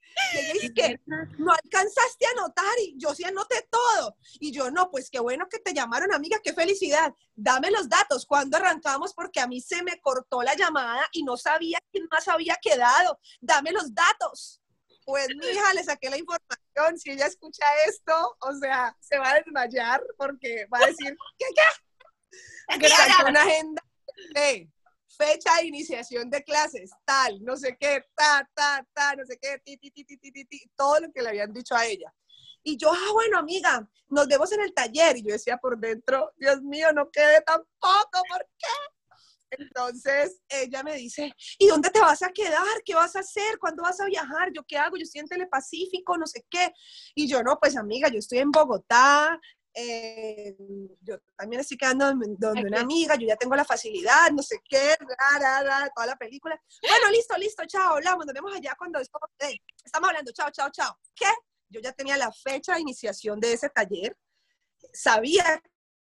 Speaker 2: Y que no alcanzaste a anotar y yo sí anoté todo. Y yo, no, pues qué bueno que te llamaron, amiga, qué felicidad. Dame los datos, ¿cuándo arrancamos? Porque a mí se me cortó la llamada y no sabía quién más había quedado. Dame los datos. Pues mi hija le saqué la información, si ella escucha esto, o sea, se va a desmayar porque va a decir, ¿qué, qué? Que una agenda fecha de iniciación de clases, tal, no sé qué, ta, ta, ta, no sé qué, ti, ti, ti, ti, ti, ti, todo lo que le habían dicho a ella. Y yo, ah, bueno, amiga, nos vemos en el taller. Y yo decía por dentro, Dios mío, no quede tampoco, ¿por qué? Entonces ella me dice, ¿y dónde te vas a quedar? ¿Qué vas a hacer? ¿Cuándo vas a viajar? ¿Yo qué hago? Yo estoy en Telepacífico, no sé qué. Y yo, no, pues amiga, yo estoy en Bogotá, eh, yo también estoy quedando donde una amiga, yo ya tengo la facilidad, no sé qué, toda la película. Bueno, listo, listo, chao, hablamos, nos vemos allá cuando estamos, estamos hablando, chao, chao, chao. ¿Qué? Yo ya tenía la fecha de iniciación de ese taller, sabía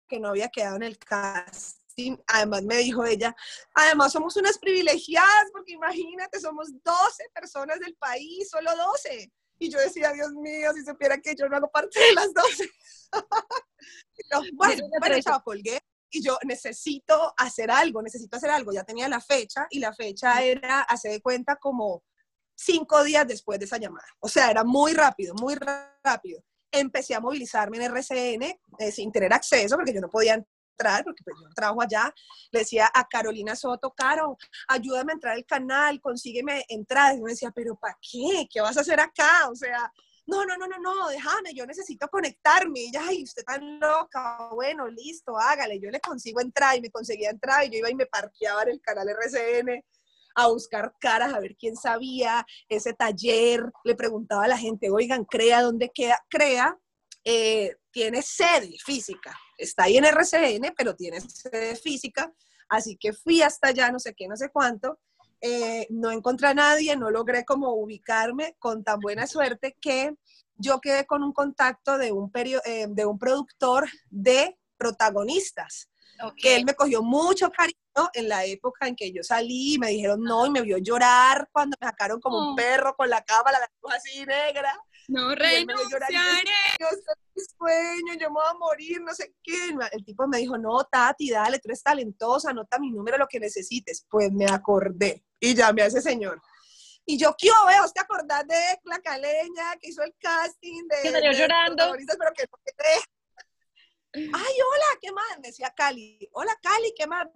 Speaker 2: que no había quedado en el cast además me dijo ella, además somos unas privilegiadas, porque imagínate, somos 12 personas del país, solo 12. Y yo decía, Dios mío, si supiera que yo no hago parte de las 12. <laughs> bueno, bueno, colgué y yo necesito hacer algo, necesito hacer algo. Ya tenía la fecha y la fecha era, hace de cuenta, como cinco días después de esa llamada. O sea, era muy rápido, muy rápido. Empecé a movilizarme en RCN eh, sin tener acceso porque yo no podía porque pues yo trabajo allá, le decía a Carolina Soto, Caro, ayúdame a entrar al canal, consígueme entradas. Y decía, pero ¿para qué? ¿Qué vas a hacer acá? O sea, no, no, no, no, no, déjame, yo necesito conectarme. Y ella, ay, usted tan loca, bueno, listo, hágale. Yo le consigo entrar y me conseguía entrar y yo iba y me parqueaba en el canal RCN a buscar caras, a ver quién sabía ese taller. Le preguntaba a la gente, oigan, crea, ¿dónde queda? Crea, eh, tiene sede física está ahí en RCN, pero tiene sede física, así que fui hasta allá, no sé qué, no sé cuánto, eh, no encontré a nadie, no logré como ubicarme con tan buena suerte que yo quedé con un contacto de un, eh, de un productor de protagonistas, que él me cogió mucho cariño en la época en que yo salí, me dijeron no y me vio llorar cuando me sacaron como un oh. perro con la cámara, la así negra.
Speaker 3: No renunciaré.
Speaker 2: Yo, yo sueño, yo me voy a morir, no sé qué. El tipo me dijo, no, Tati, dale, tú eres talentosa, anota mi número, lo que necesites. Pues me acordé y llamé a ese señor. Y yo, ¿qué veo? ¿Te acordás de la caleña que hizo el casting? De,
Speaker 1: que salió llorando.
Speaker 2: Pero que Ay, hola, ¿qué más? Me decía Cali. Hola, Cali, ¿qué más?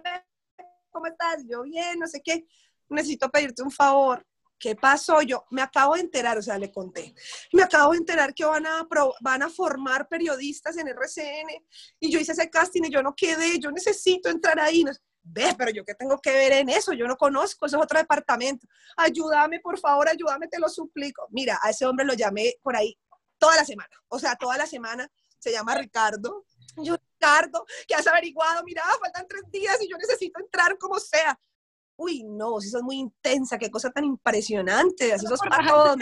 Speaker 2: ¿Cómo estás? Yo bien, no sé qué. Necesito pedirte un favor. ¿Qué pasó? Yo me acabo de enterar, o sea, le conté, me acabo de enterar que van a, van a formar periodistas en RCN y yo hice ese casting y yo no quedé, yo necesito entrar ahí. Ve, pero yo qué tengo que ver en eso, yo no conozco, eso es otro departamento. Ayúdame, por favor, ayúdame, te lo suplico. Mira, a ese hombre lo llamé por ahí toda la semana, o sea, toda la semana, se llama Ricardo. Yo, Ricardo, que has averiguado, mira, faltan tres días y yo necesito entrar como sea uy, no, si sos muy intensa, qué cosa tan impresionante, así sos para todo.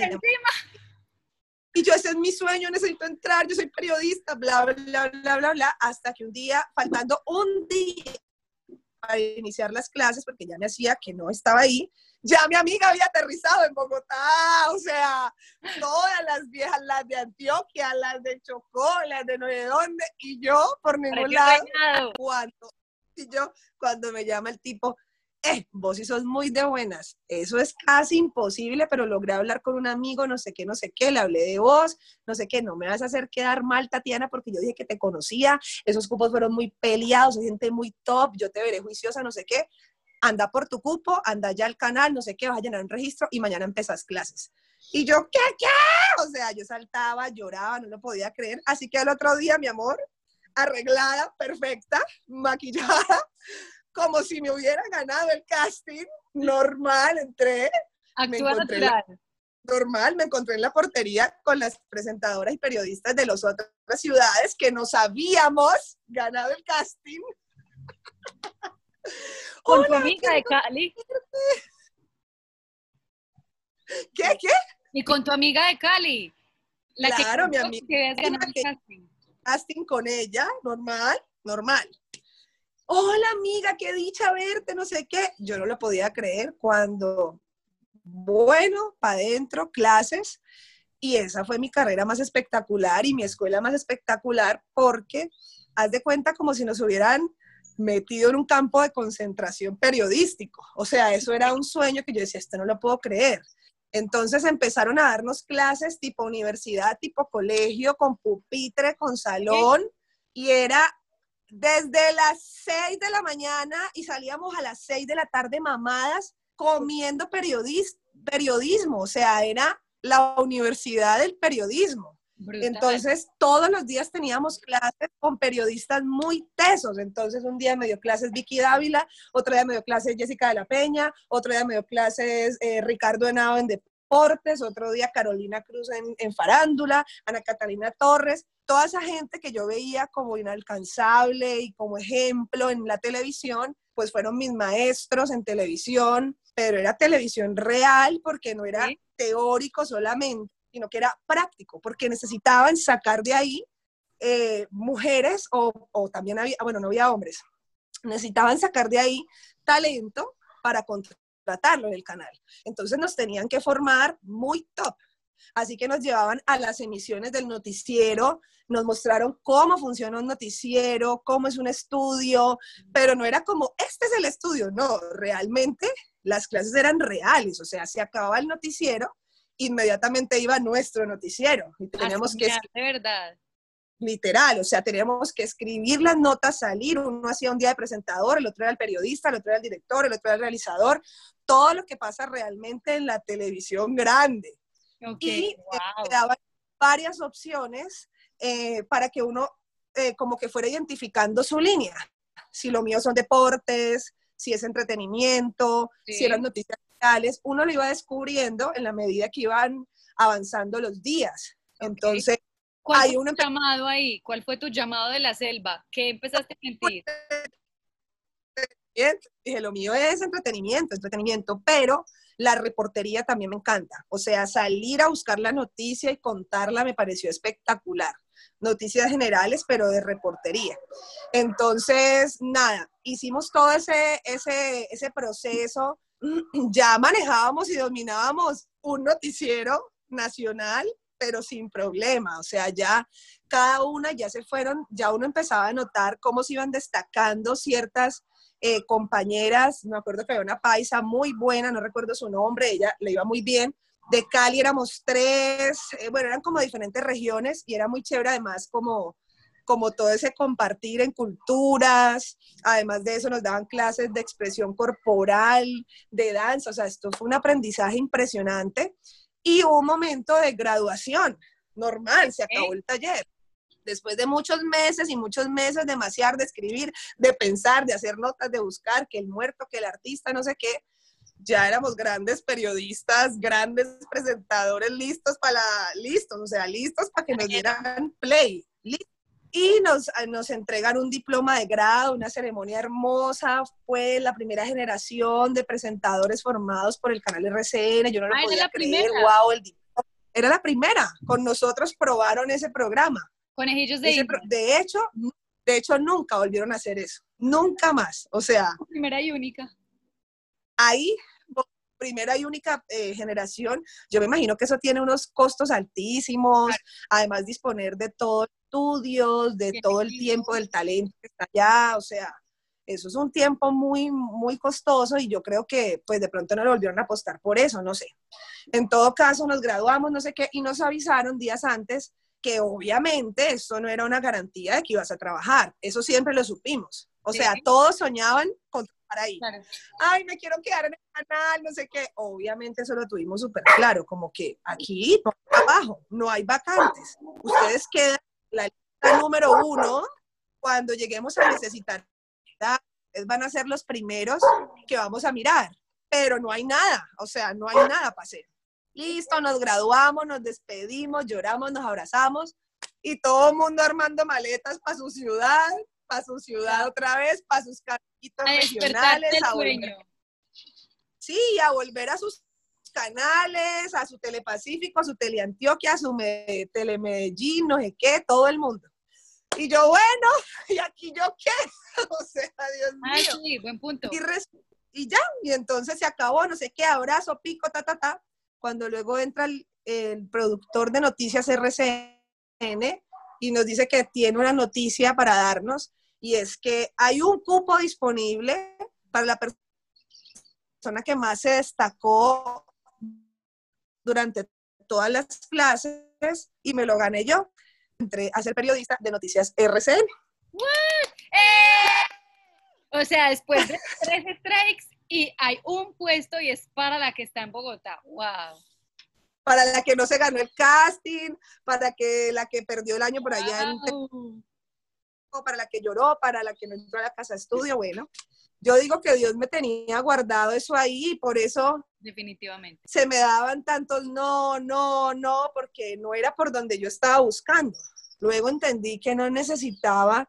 Speaker 2: Y yo, ese es mi sueño, necesito entrar, yo soy periodista, bla, bla, bla, bla, bla, hasta que un día, faltando un día para iniciar las clases, porque ya me hacía que no estaba ahí, ya mi amiga había aterrizado en Bogotá, o sea, todas las viejas, las de Antioquia, las de Chocó, las de no sé dónde, y yo por ningún lado, cuando, y yo, cuando me llama el tipo, eh, vos sí sos muy de buenas. Eso es casi imposible, pero logré hablar con un amigo, no sé qué, no sé qué, le hablé de vos, no sé qué, no me vas a hacer quedar mal, Tatiana, porque yo dije que te conocía, esos cupos fueron muy peleados, hay gente muy top, yo te veré juiciosa, no sé qué. Anda por tu cupo, anda ya al canal, no sé qué, vas a llenar un registro y mañana empezas clases. Y yo, ¿qué, qué? O sea, yo saltaba, lloraba, no lo podía creer. Así que al otro día, mi amor, arreglada, perfecta, maquillada, como si me hubiera ganado el casting, normal, entré.
Speaker 1: Actúa natural.
Speaker 2: normal, me encontré en la portería con las presentadoras y periodistas de las otras ciudades que nos habíamos ganado el casting. <laughs>
Speaker 1: Con tu amiga de Cali.
Speaker 2: ¿Qué, qué?
Speaker 1: Y con tu amiga de Cali.
Speaker 2: La claro, mi amiga. Que casting. casting con ella, normal, normal. Hola amiga, qué dicha verte, no sé qué. Yo no lo podía creer cuando, bueno, para adentro, clases. Y esa fue mi carrera más espectacular y mi escuela más espectacular porque haz de cuenta como si nos hubieran metido en un campo de concentración periodístico. O sea, eso era un sueño que yo decía, esto no lo puedo creer. Entonces empezaron a darnos clases tipo universidad, tipo colegio, con pupitre, con salón, y era desde las 6 de la mañana y salíamos a las 6 de la tarde mamadas comiendo periodismo, o sea, era la universidad del periodismo. Entonces, todos los días teníamos clases con periodistas muy tesos. Entonces, un día me dio clases Vicky Dávila, otro día me dio clases Jessica de la Peña, otro día me dio clases eh, Ricardo Henao en deportes, otro día Carolina Cruz en, en farándula, Ana Catalina Torres toda esa gente que yo veía como inalcanzable y como ejemplo en la televisión, pues fueron mis maestros en televisión, pero era televisión real porque no era teórico solamente, sino que era práctico, porque necesitaban sacar de ahí eh, mujeres o, o también había, bueno, no había hombres, necesitaban sacar de ahí talento para contratarlo en el canal. Entonces nos tenían que formar muy top. Así que nos llevaban a las emisiones del noticiero, nos mostraron cómo funciona un noticiero, cómo es un estudio, pero no era como, este es el estudio, no, realmente las clases eran reales, o sea, se acababa el noticiero, inmediatamente iba nuestro noticiero y teníamos que...
Speaker 1: De verdad.
Speaker 2: Literal, o sea, teníamos que escribir las notas, salir, uno hacía un día de presentador, el otro era el periodista, el otro era el director, el otro era el realizador, todo lo que pasa realmente en la televisión grande y eh, daban varias opciones eh, para que uno eh, como que fuera identificando su línea. Si lo mío son deportes, si es entretenimiento, si eran noticias reales, uno lo iba descubriendo en la medida que iban avanzando los días. Entonces,
Speaker 1: ¿Cuál hay fue tu llamado ahí? ¿Cuál fue tu llamado de la selva? ¿Qué empezaste a sentir?
Speaker 2: Dije, lo mío es entretenimiento, entretenimiento, pero la reportería también me encanta. O sea, salir a buscar la noticia y contarla me pareció espectacular. Noticias generales, pero de reportería. Entonces, nada, hicimos todo ese, ese, ese proceso. <clears throat> Ya manejábamos y dominábamos un noticiero nacional, pero sin problema. O sea, ya cada una ya se fueron, ya uno empezaba a notar cómo se iban destacando ciertas eh, compañeras, me acuerdo que había una paisa muy buena, no recuerdo su nombre, ella le iba muy bien. De Cali éramos tres, eh, bueno, eran como diferentes regiones y era muy chévere además como, como todo ese compartir en culturas, además de eso nos daban clases de expresión corporal, de danza, o sea, esto fue un aprendizaje impresionante y un momento de graduación, normal, se acabó el taller después de muchos meses y muchos meses de maciar, de escribir, de pensar, de hacer notas, de buscar, que el muerto, que el artista, no sé qué, ya éramos grandes periodistas, grandes presentadores listos para listos, o sea, listos para que nos dieran play. Y nos, nos entregan un diploma de grado, una ceremonia hermosa. Fue la primera generación de presentadores formados por el canal RCN. Yo no lo podía creer. Wow, el Era la primera. Con nosotros probaron ese programa.
Speaker 1: Conejillos de
Speaker 2: De hecho, de hecho, nunca volvieron a hacer eso. Nunca más. O sea.
Speaker 1: Primera y única.
Speaker 2: Ahí, primera y única eh, generación, yo me imagino que eso tiene unos costos altísimos. Además, disponer de todos estudios, de todo el tiempo, del talento que está allá. O sea, eso es un tiempo muy, muy costoso y yo creo que pues de pronto no lo volvieron a apostar por eso, no sé. En todo caso, nos graduamos, no sé qué, y nos avisaron días antes que obviamente eso no era una garantía de que ibas a trabajar, eso siempre lo supimos. O sea, todos soñaban con trabajar ahí. Ay, me quiero quedar en el canal, no sé qué. Obviamente eso lo tuvimos súper claro, como que aquí no hay trabajo, no hay vacantes. Ustedes quedan la lista número uno cuando lleguemos a necesitar, van a ser los primeros que vamos a mirar, pero no hay nada, o sea, no hay nada para hacer. Listo, nos graduamos, nos despedimos, lloramos, nos abrazamos y todo el mundo armando maletas para su ciudad, para su ciudad otra vez, para sus caritos regionales, a volver, sí, a volver a sus canales, a su Telepacífico, a su Teleantioquia, a su Telemedellín, no sé qué, todo el mundo. Y yo, bueno, <laughs> ¿y aquí yo qué? <laughs> o sea, Dios
Speaker 1: ah, mío. sí, buen punto.
Speaker 2: Y, ya, y entonces se acabó, no sé qué, abrazo, pico, ta, ta, ta. Cuando luego entra el, productor de noticias RCN y nos dice que tiene una noticia para darnos, y es que hay un cupo disponible para la persona que más se destacó durante todas las clases y me lo gané yo. Entré a ser periodista de noticias RCN.
Speaker 1: ¡Eh! O sea, después de <laughs> tres strikes y hay un puesto y es para la que está en Bogotá. ¡Wow!
Speaker 2: Para la que no se ganó el casting, para que la que perdió el año por allá en para la que lloró, para la que no entró a la casa de estudio, bueno, yo digo que Dios me tenía guardado eso ahí y por eso
Speaker 1: definitivamente
Speaker 2: se me daban tantos no, no, no, porque no era por donde yo estaba buscando. Luego entendí que no necesitaba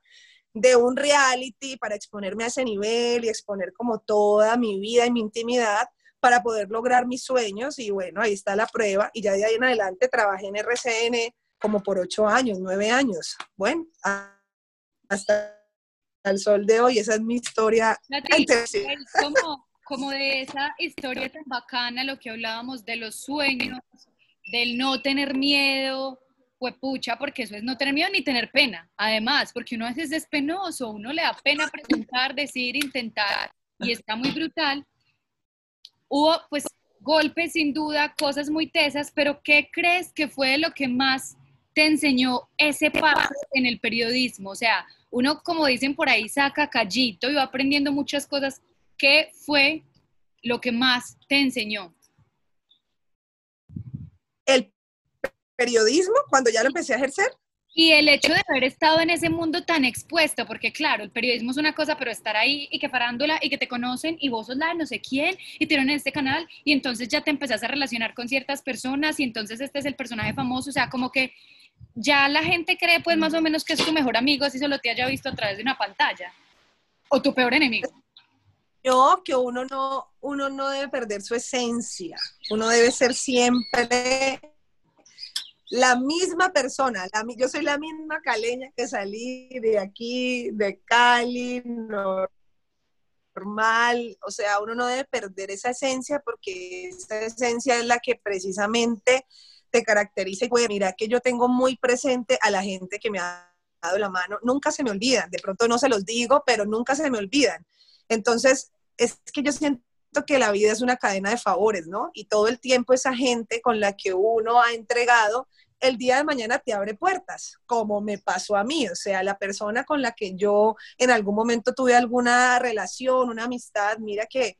Speaker 2: de un reality para exponerme a ese nivel y exponer como toda mi vida y mi intimidad para poder lograr mis sueños y bueno, ahí está la prueba y ya de ahí en adelante trabajé en RCN como por ocho años, nueve años. Bueno, hasta al sol de hoy. Esa es mi historia.
Speaker 1: como, como de esa historia tan bacana, lo que hablábamos de los sueños, del no tener miedo, pues pucha, porque eso es no tener miedo ni tener pena. Además, porque uno a veces es penoso, uno le da pena preguntar, decir, intentar, y está muy brutal. Hubo, pues, golpes sin duda, cosas muy tesas, pero ¿qué crees que fue lo que más te enseñó ese paso en el periodismo? O sea, uno, como dicen por ahí, saca callito y va aprendiendo muchas cosas. ¿Qué fue lo que más te enseñó?
Speaker 2: El periodismo, cuando ya lo empecé a ejercer.
Speaker 1: Y el hecho de haber estado en ese mundo tan expuesto, porque claro, el periodismo es una cosa, pero estar ahí y que parándola y que te conocen y vos sos la de no sé quién y te en este canal y entonces ya te empezás a relacionar con ciertas personas y entonces este es el personaje famoso, o sea, como que ya la gente cree pues más o menos que es tu mejor amigo si solo te haya visto a través de una pantalla. O tu peor enemigo.
Speaker 2: Yo que uno no, uno no debe perder su esencia. Uno debe ser siempre la misma persona. yo soy la misma caleña que salí de aquí, de Cali, normal. O sea, uno no debe perder esa esencia porque esa esencia es la que precisamente te caracteriza y mira que yo tengo muy presente a la gente que me ha dado la mano, nunca se me olvidan, de pronto no se los digo, pero nunca se me olvidan. Entonces, es que yo siento que la vida es una cadena de favores, ¿no? Y todo el tiempo esa gente con la que uno ha entregado, el día de mañana te abre puertas, como me pasó a mí, o sea, la persona con la que yo en algún momento tuve alguna relación, una amistad, mira que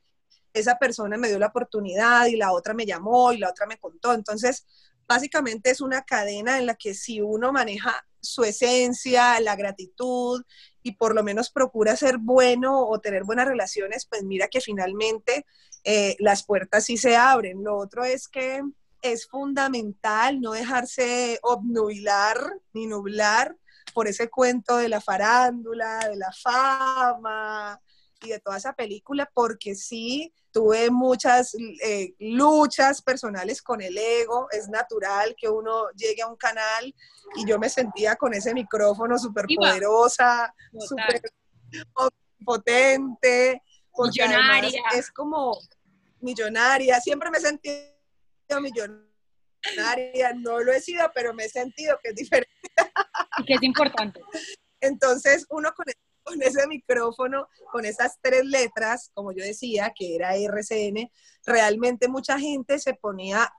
Speaker 2: esa persona me dio la oportunidad y la otra me llamó y la otra me contó. Entonces, básicamente es una cadena en la que si uno maneja su esencia, la gratitud y por lo menos procura ser bueno o tener buenas relaciones, pues mira que finalmente eh, las puertas sí se abren. Lo otro es que es fundamental no dejarse obnubilar ni nublar por ese cuento de la farándula, de la fama y de toda esa película, porque sí tuve muchas eh, luchas personales con el ego, es natural que uno llegue a un canal y yo me sentía con ese micrófono súper poderosa, súper potente, millonaria. es como millonaria, siempre me he sentido millonaria, no lo he sido, pero me he sentido que es diferente.
Speaker 1: Y que es importante.
Speaker 2: Entonces, uno con con ese micrófono, con esas tres letras, como yo decía, que era RCN, realmente mucha gente se ponía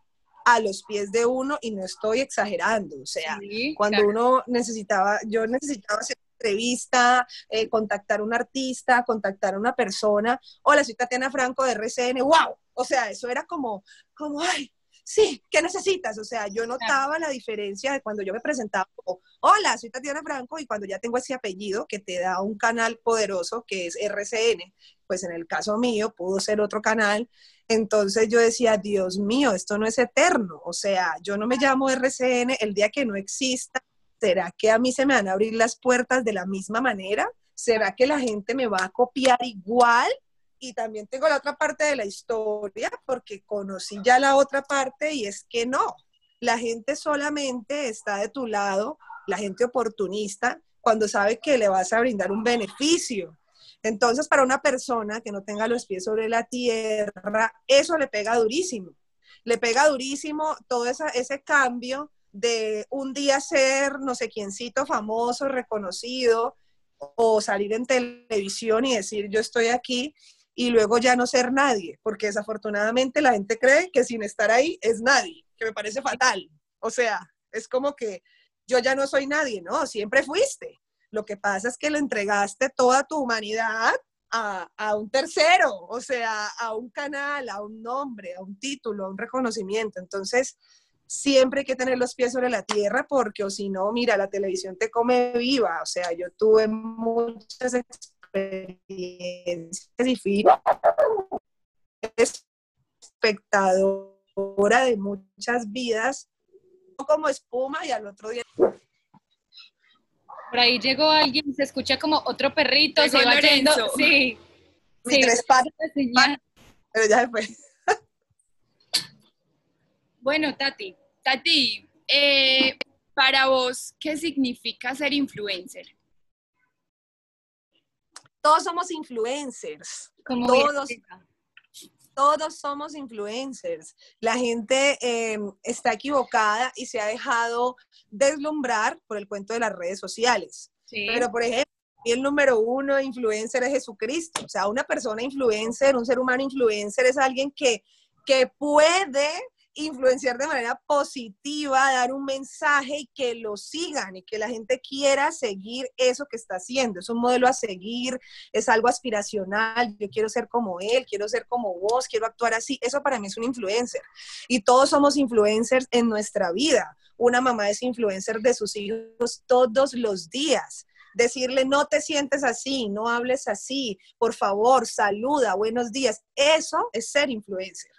Speaker 2: a los pies de uno y no estoy exagerando. O sea, cuando uno necesitaba, yo necesitaba hacer una entrevista, eh, contactar a un artista, contactar a una persona. Hola, soy Tatiana Franco de RCN, wow. O sea, eso era como, como, ay, sí, ¿qué necesitas? O sea, yo notaba la diferencia de cuando yo me presentaba como, hola, soy Tatiana Franco, y cuando ya tengo ese apellido que te da un canal poderoso que es RCN, pues en el caso mío pudo ser otro canal. Entonces yo decía, Dios mío, esto no es eterno. O sea, yo no me llamo RCN el día que no exista. ¿Será que a mí se me van a abrir las puertas de la misma manera? ¿Será que la gente me va a copiar igual? Y también tengo la otra parte de la historia porque conocí ya la otra parte y es que no, la gente solamente está de tu lado, la gente oportunista, cuando sabe que le vas a brindar un beneficio. Entonces, para una persona que no tenga los pies sobre la tierra, eso le pega durísimo. Le pega durísimo todo ese cambio de un día ser no sé quiéncito famoso, reconocido, o salir en televisión y decir yo estoy aquí y luego ya no ser nadie, porque desafortunadamente la gente cree que sin estar ahí es nadie, que me parece fatal. O sea, es como que yo ya no soy nadie, ¿no? Siempre fuiste. Lo que pasa es que le entregaste toda tu humanidad a, a, un tercero, o sea, a un canal, a un nombre, a un título, a un reconocimiento. Entonces, siempre hay que tener los pies sobre la tierra porque o si no, mira, la televisión te come viva. O sea, yo tuve muchas experiencias experiencias espectadora de muchas vidas, como espuma y al otro día.
Speaker 1: Por ahí llegó alguien, se escucha como otro perrito,
Speaker 3: se va yendo.
Speaker 1: Sí.
Speaker 2: sí. tres patas, pero ya se fue.
Speaker 3: Bueno, Tati, Tati, eh, para vos, ¿qué significa ser influencer?
Speaker 2: Todos somos influencers. todos, todos somos influencers. La gente em, está equivocada y se ha dejado deslumbrar por el cuento de las redes sociales. Pero, por ejemplo, el número uno influencer es Jesucristo. O sea, una persona influencer, un ser humano influencer es alguien que, que puede influenciar de manera positiva, dar un mensaje y que lo sigan y que la gente quiera seguir eso que está haciendo. Es un modelo a seguir, es algo aspiracional. Yo quiero ser como él, quiero ser como vos, quiero actuar así. Eso para mí es un influencer. Y todos somos influencers en nuestra vida. Una mamá es influencer de sus hijos todos los días decirle no te sientes así, no hables así, por favor, saluda, buenos días. Eso es ser influencer.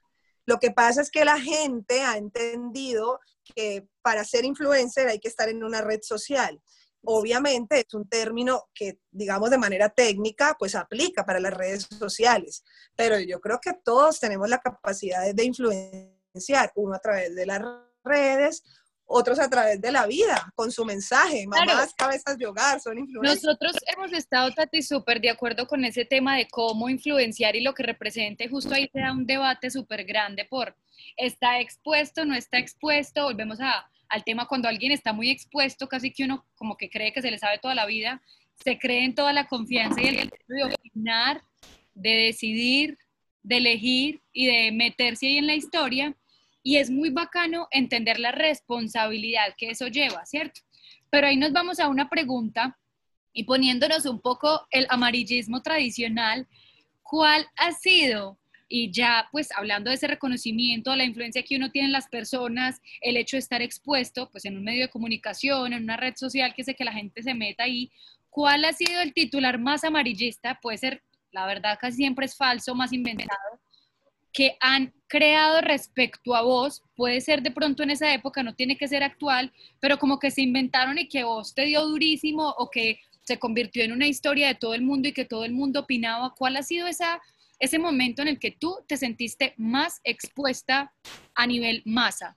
Speaker 2: Lo que pasa es que la gente ha entendido que para ser influencer hay que estar en una red social. Obviamente es un término que, digamos, de manera técnica, pues aplica para las redes sociales, pero yo creo que todos tenemos la capacidad de influenciar, uno a través de las redes, otros a través de la vida, con su mensaje, mamás, cabezas de hogar, son influencers.
Speaker 1: Nosotros hemos estado, Tati, súper de acuerdo con ese tema de cómo influenciar y lo que represente, justo ahí se da un debate súper grande por, ¿está expuesto, no está expuesto? Volvemos a, al tema cuando alguien está muy expuesto, casi que uno como que cree que se le sabe toda la vida, se cree en toda la confianza y el derecho de opinar, de decidir, de elegir y de meterse ahí en la historia y es muy bacano entender la responsabilidad que eso lleva, ¿cierto? Pero ahí nos vamos a una pregunta y poniéndonos un poco el amarillismo tradicional, ¿cuál ha sido? Y ya, pues hablando de ese reconocimiento, la influencia que uno tiene en las personas, el hecho de estar expuesto, pues en un medio de comunicación, en una red social que sé que la gente se meta ahí, ¿cuál ha sido el titular más amarillista? Puede ser, la verdad, casi siempre es falso, más inventado, que han creado respecto a vos, puede ser de pronto en esa época, no tiene que ser actual, pero como que se inventaron y que vos te dio durísimo o que se convirtió en una historia de todo el mundo y que todo el mundo opinaba. ¿Cuál ha sido esa, ese momento en el que tú te sentiste más expuesta a nivel masa?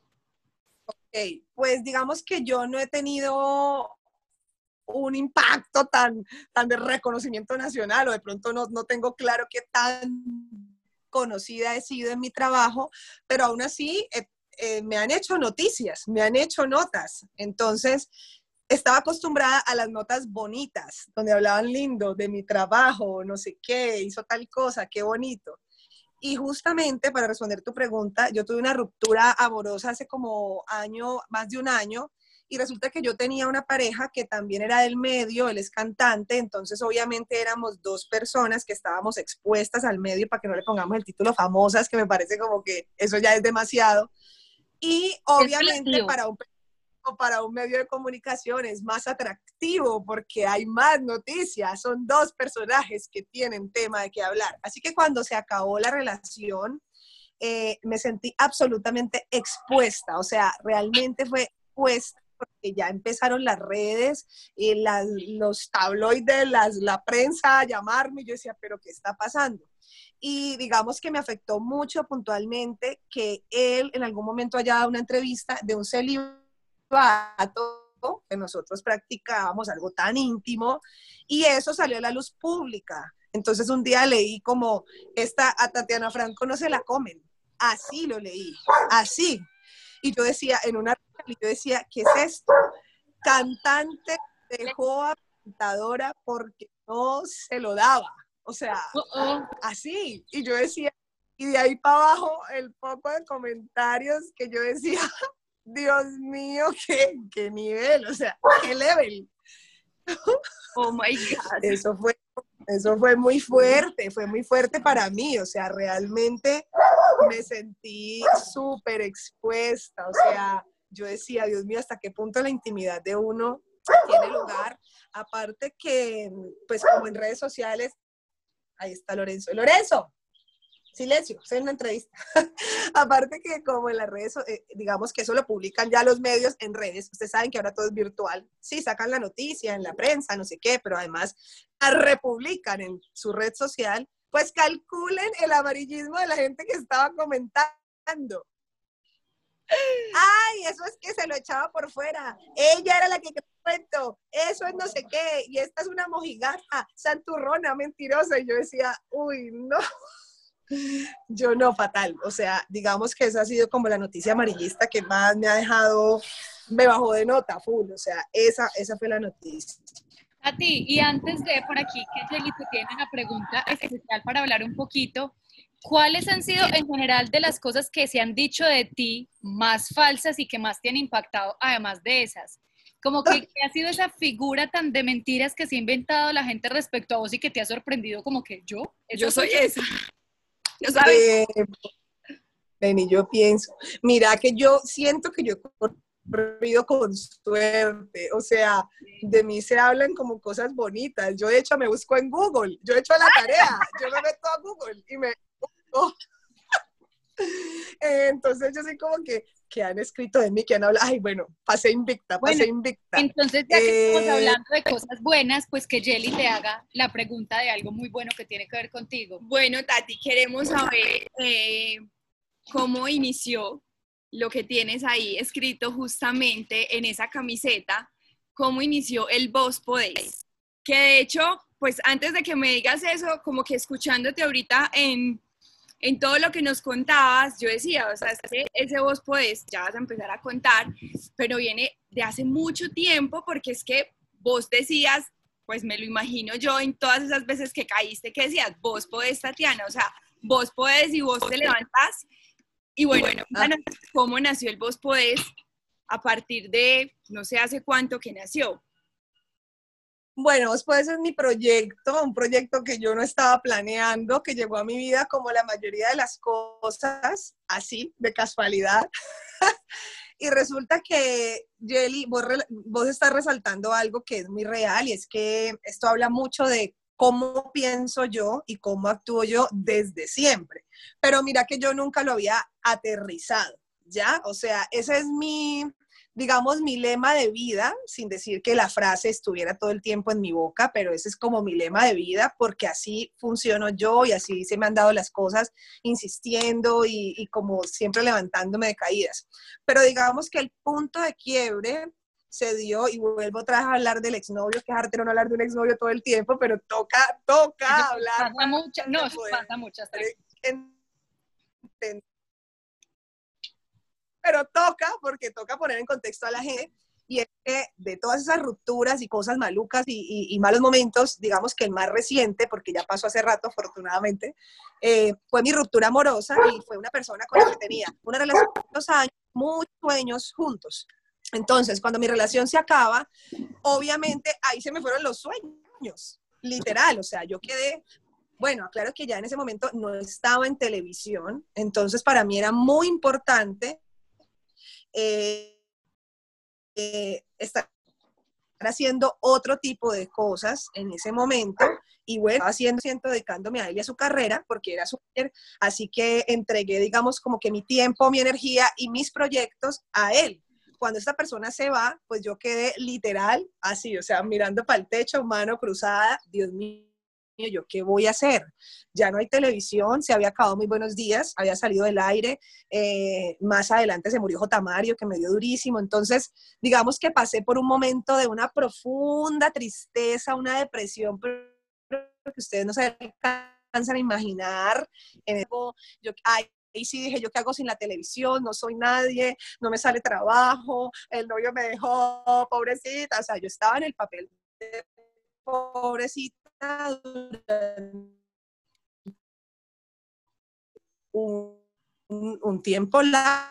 Speaker 2: Ok, pues digamos que yo no he tenido un impacto tan, tan de reconocimiento nacional o de pronto no, no tengo claro qué tan conocida he sido en mi trabajo, pero aún así eh, eh, me han hecho noticias, me han hecho notas. Entonces, estaba acostumbrada a las notas bonitas, donde hablaban lindo de mi trabajo, no sé qué, hizo tal cosa, qué bonito. Y justamente para responder tu pregunta, yo tuve una ruptura amorosa hace como año, más de un año, y resulta que yo tenía una pareja que también era del medio, él es cantante, entonces obviamente éramos dos personas que estábamos expuestas al medio para que no le pongamos el título famosas, que me parece como que eso ya es demasiado. Y obviamente para un para un medio de comunicación es más atractivo porque hay más noticias, son dos personajes que tienen tema de qué hablar. Así que cuando se acabó la relación, eh, me sentí absolutamente expuesta, o sea, realmente fue expuesta porque ya empezaron las redes y los tabloides, las, la prensa a llamarme y yo decía, pero ¿qué está pasando? Y digamos que me afectó mucho puntualmente que él en algún momento haya dado una entrevista de un celibato que nosotros practicábamos, algo tan íntimo, y eso salió a la luz pública. Entonces un día leí como, esta a Tatiana Franco no se la comen. Así lo leí, así. Y yo decía, en una yo decía, ¿qué es esto? Cantante dejó a cantadora porque no se lo daba. O sea, así. Y yo decía, y de ahí para abajo el poco de comentarios que yo decía, <laughs> Dios mío, qué, qué nivel, o sea, qué level.
Speaker 3: Oh my God.
Speaker 2: Eso fue, eso fue muy fuerte, fue muy fuerte para mí, o sea, realmente me sentí súper expuesta, o sea, yo decía, Dios mío, ¿hasta qué punto la intimidad de uno tiene lugar? Aparte que, pues como en redes sociales, ahí está Lorenzo. Lorenzo, silencio, soy una entrevista. <laughs> Aparte que como en las redes, eh, digamos que eso lo publican ya los medios en redes, ustedes saben que ahora todo es virtual, sí, sacan la noticia en la prensa, no sé qué, pero además la republican en su red social, pues calculen el amarillismo de la gente que estaba comentando. Ay, eso es que se lo echaba por fuera. Ella era la que cuento. Eso es no sé qué. Y esta es una mojigata, santurrona, mentirosa. Y yo decía, uy, no. Yo no, fatal. O sea, digamos que esa ha sido como la noticia amarillista que más me ha dejado, me bajó de nota, full. O sea, esa, esa fue la noticia.
Speaker 1: A ti, y antes de por aquí que te tiene una pregunta especial para hablar un poquito, ¿cuáles han sido en general de las cosas que se han dicho de ti más falsas y que más te han impactado además de esas? Como que, que ha sido esa figura tan de mentiras que se ha inventado la gente respecto a vos y que te ha sorprendido como que yo.
Speaker 3: Yo soy esa. <laughs>
Speaker 2: ¿No sabes? Eh, yo pienso. Mira que yo siento que yo he corrido con suerte. O sea, de mí se hablan como cosas bonitas. Yo de hecho me busco en Google. Yo he hecho la tarea. Yo me meto a Google y me <laughs> Entonces yo soy como que, que han escrito de mí, que han hablado, ay, bueno, pasé invicta, pasé invicta.
Speaker 1: Entonces, ya que estamos eh, hablando de cosas buenas, pues que Jelly te haga la pregunta de algo muy bueno que tiene que ver contigo.
Speaker 3: Bueno, Tati, queremos saber eh, cómo inició lo que tienes ahí escrito justamente en esa camiseta, cómo inició el Vos Podés. Que de hecho, pues antes de que me digas eso, como que escuchándote ahorita en en todo lo que nos contabas, yo decía, o sea, ese, vos podés, ya vas a empezar a contar, pero viene de hace mucho tiempo porque es que vos decías, pues me lo imagino yo en todas esas veces que caíste, que decías, vos podés, Tatiana, o sea, vos podés y vos te levantas. Y bueno, bueno ¿cómo nació el vos podés a partir de no sé hace cuánto que nació?
Speaker 2: Bueno, después es mi proyecto, un proyecto que yo no estaba planeando, que llegó a mi vida como la mayoría de las cosas, así, de casualidad. <laughs> y resulta que, Jelly, vos, vos estás resaltando algo que es muy real y es que esto habla mucho de cómo pienso yo y cómo actúo yo desde siempre. Pero mira que yo nunca lo había aterrizado, ¿ya? O sea, ese es mi, digamos, mi lema de vida, sin decir que la frase estuviera todo el tiempo en mi boca, pero ese es como mi lema de vida, porque así funciono yo y así se me han dado las cosas, insistiendo y, como siempre levantándome de caídas. Pero digamos que el punto de quiebre se dio, y vuelvo otra vez a hablar del exnovio, que es arte no hablar de un exnovio todo el tiempo, pero toca, toca hablar.
Speaker 1: Pasa mucho, no, pasa mucho
Speaker 2: pero toca, porque toca poner en contexto a la gente. Y es que de todas esas rupturas y cosas malucas y, malos momentos, digamos que el más reciente, porque ya pasó hace rato, afortunadamente, eh, fue mi ruptura amorosa y fue una persona con la que tenía una relación de dos años, muchos sueños juntos. Entonces, cuando mi relación se acaba, obviamente ahí se me fueron los sueños, literal, o sea, yo quedé bueno, claro que ya en ese momento no estaba en televisión, entonces para mí era muy importante eh, eh, estar haciendo otro tipo de cosas en ese momento y bueno, haciendo, siento dedicándome a él y a su carrera porque era su así que entregué, digamos, como que mi tiempo, mi energía y mis proyectos a él. Cuando esta persona se va, pues yo quedé literal así, o sea, mirando para el techo, mano cruzada, Dios mío, yo, ¿qué voy a hacer? Ya no hay televisión, se había acabado Muy Buenos Días, había salido del aire, eh, más adelante se murió J. Mario, que me dio durísimo, entonces, digamos que pasé por un momento de una profunda tristeza, una depresión, pero que ustedes no se alcanzan a imaginar. En yo, ahí sí dije, ¿yo qué hago sin la televisión? No soy nadie, no me sale trabajo, el novio me dejó, pobrecita. O sea, yo estaba en el papel de pobrecita un, tiempo largo,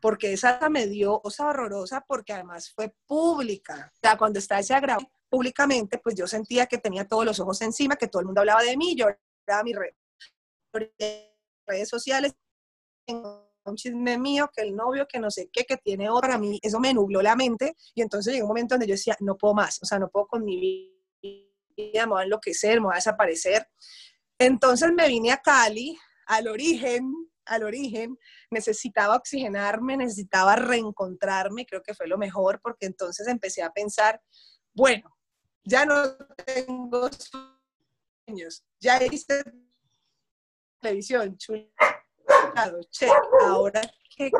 Speaker 2: porque esa me dio cosa horrorosa porque además fue pública. O sea, cuando está ese agravio públicamente, pues yo sentía que tenía todos los ojos encima, que todo el mundo hablaba de mí, yo era mi red, redes sociales, un chisme mío, que el novio, que no sé qué, que tiene otra, para mí, eso me nubló la mente y entonces llegó un momento donde yo decía, no puedo más, o sea, no puedo con mi vida, me voy a enloquecer, me voy a desaparecer. Entonces me vine a Cali, al origen, al origen, necesitaba oxigenarme, necesitaba reencontrarme, creo que fue lo mejor, porque entonces empecé a pensar, bueno, ya no tengo sueños, ya hice televisión, check, ahora qué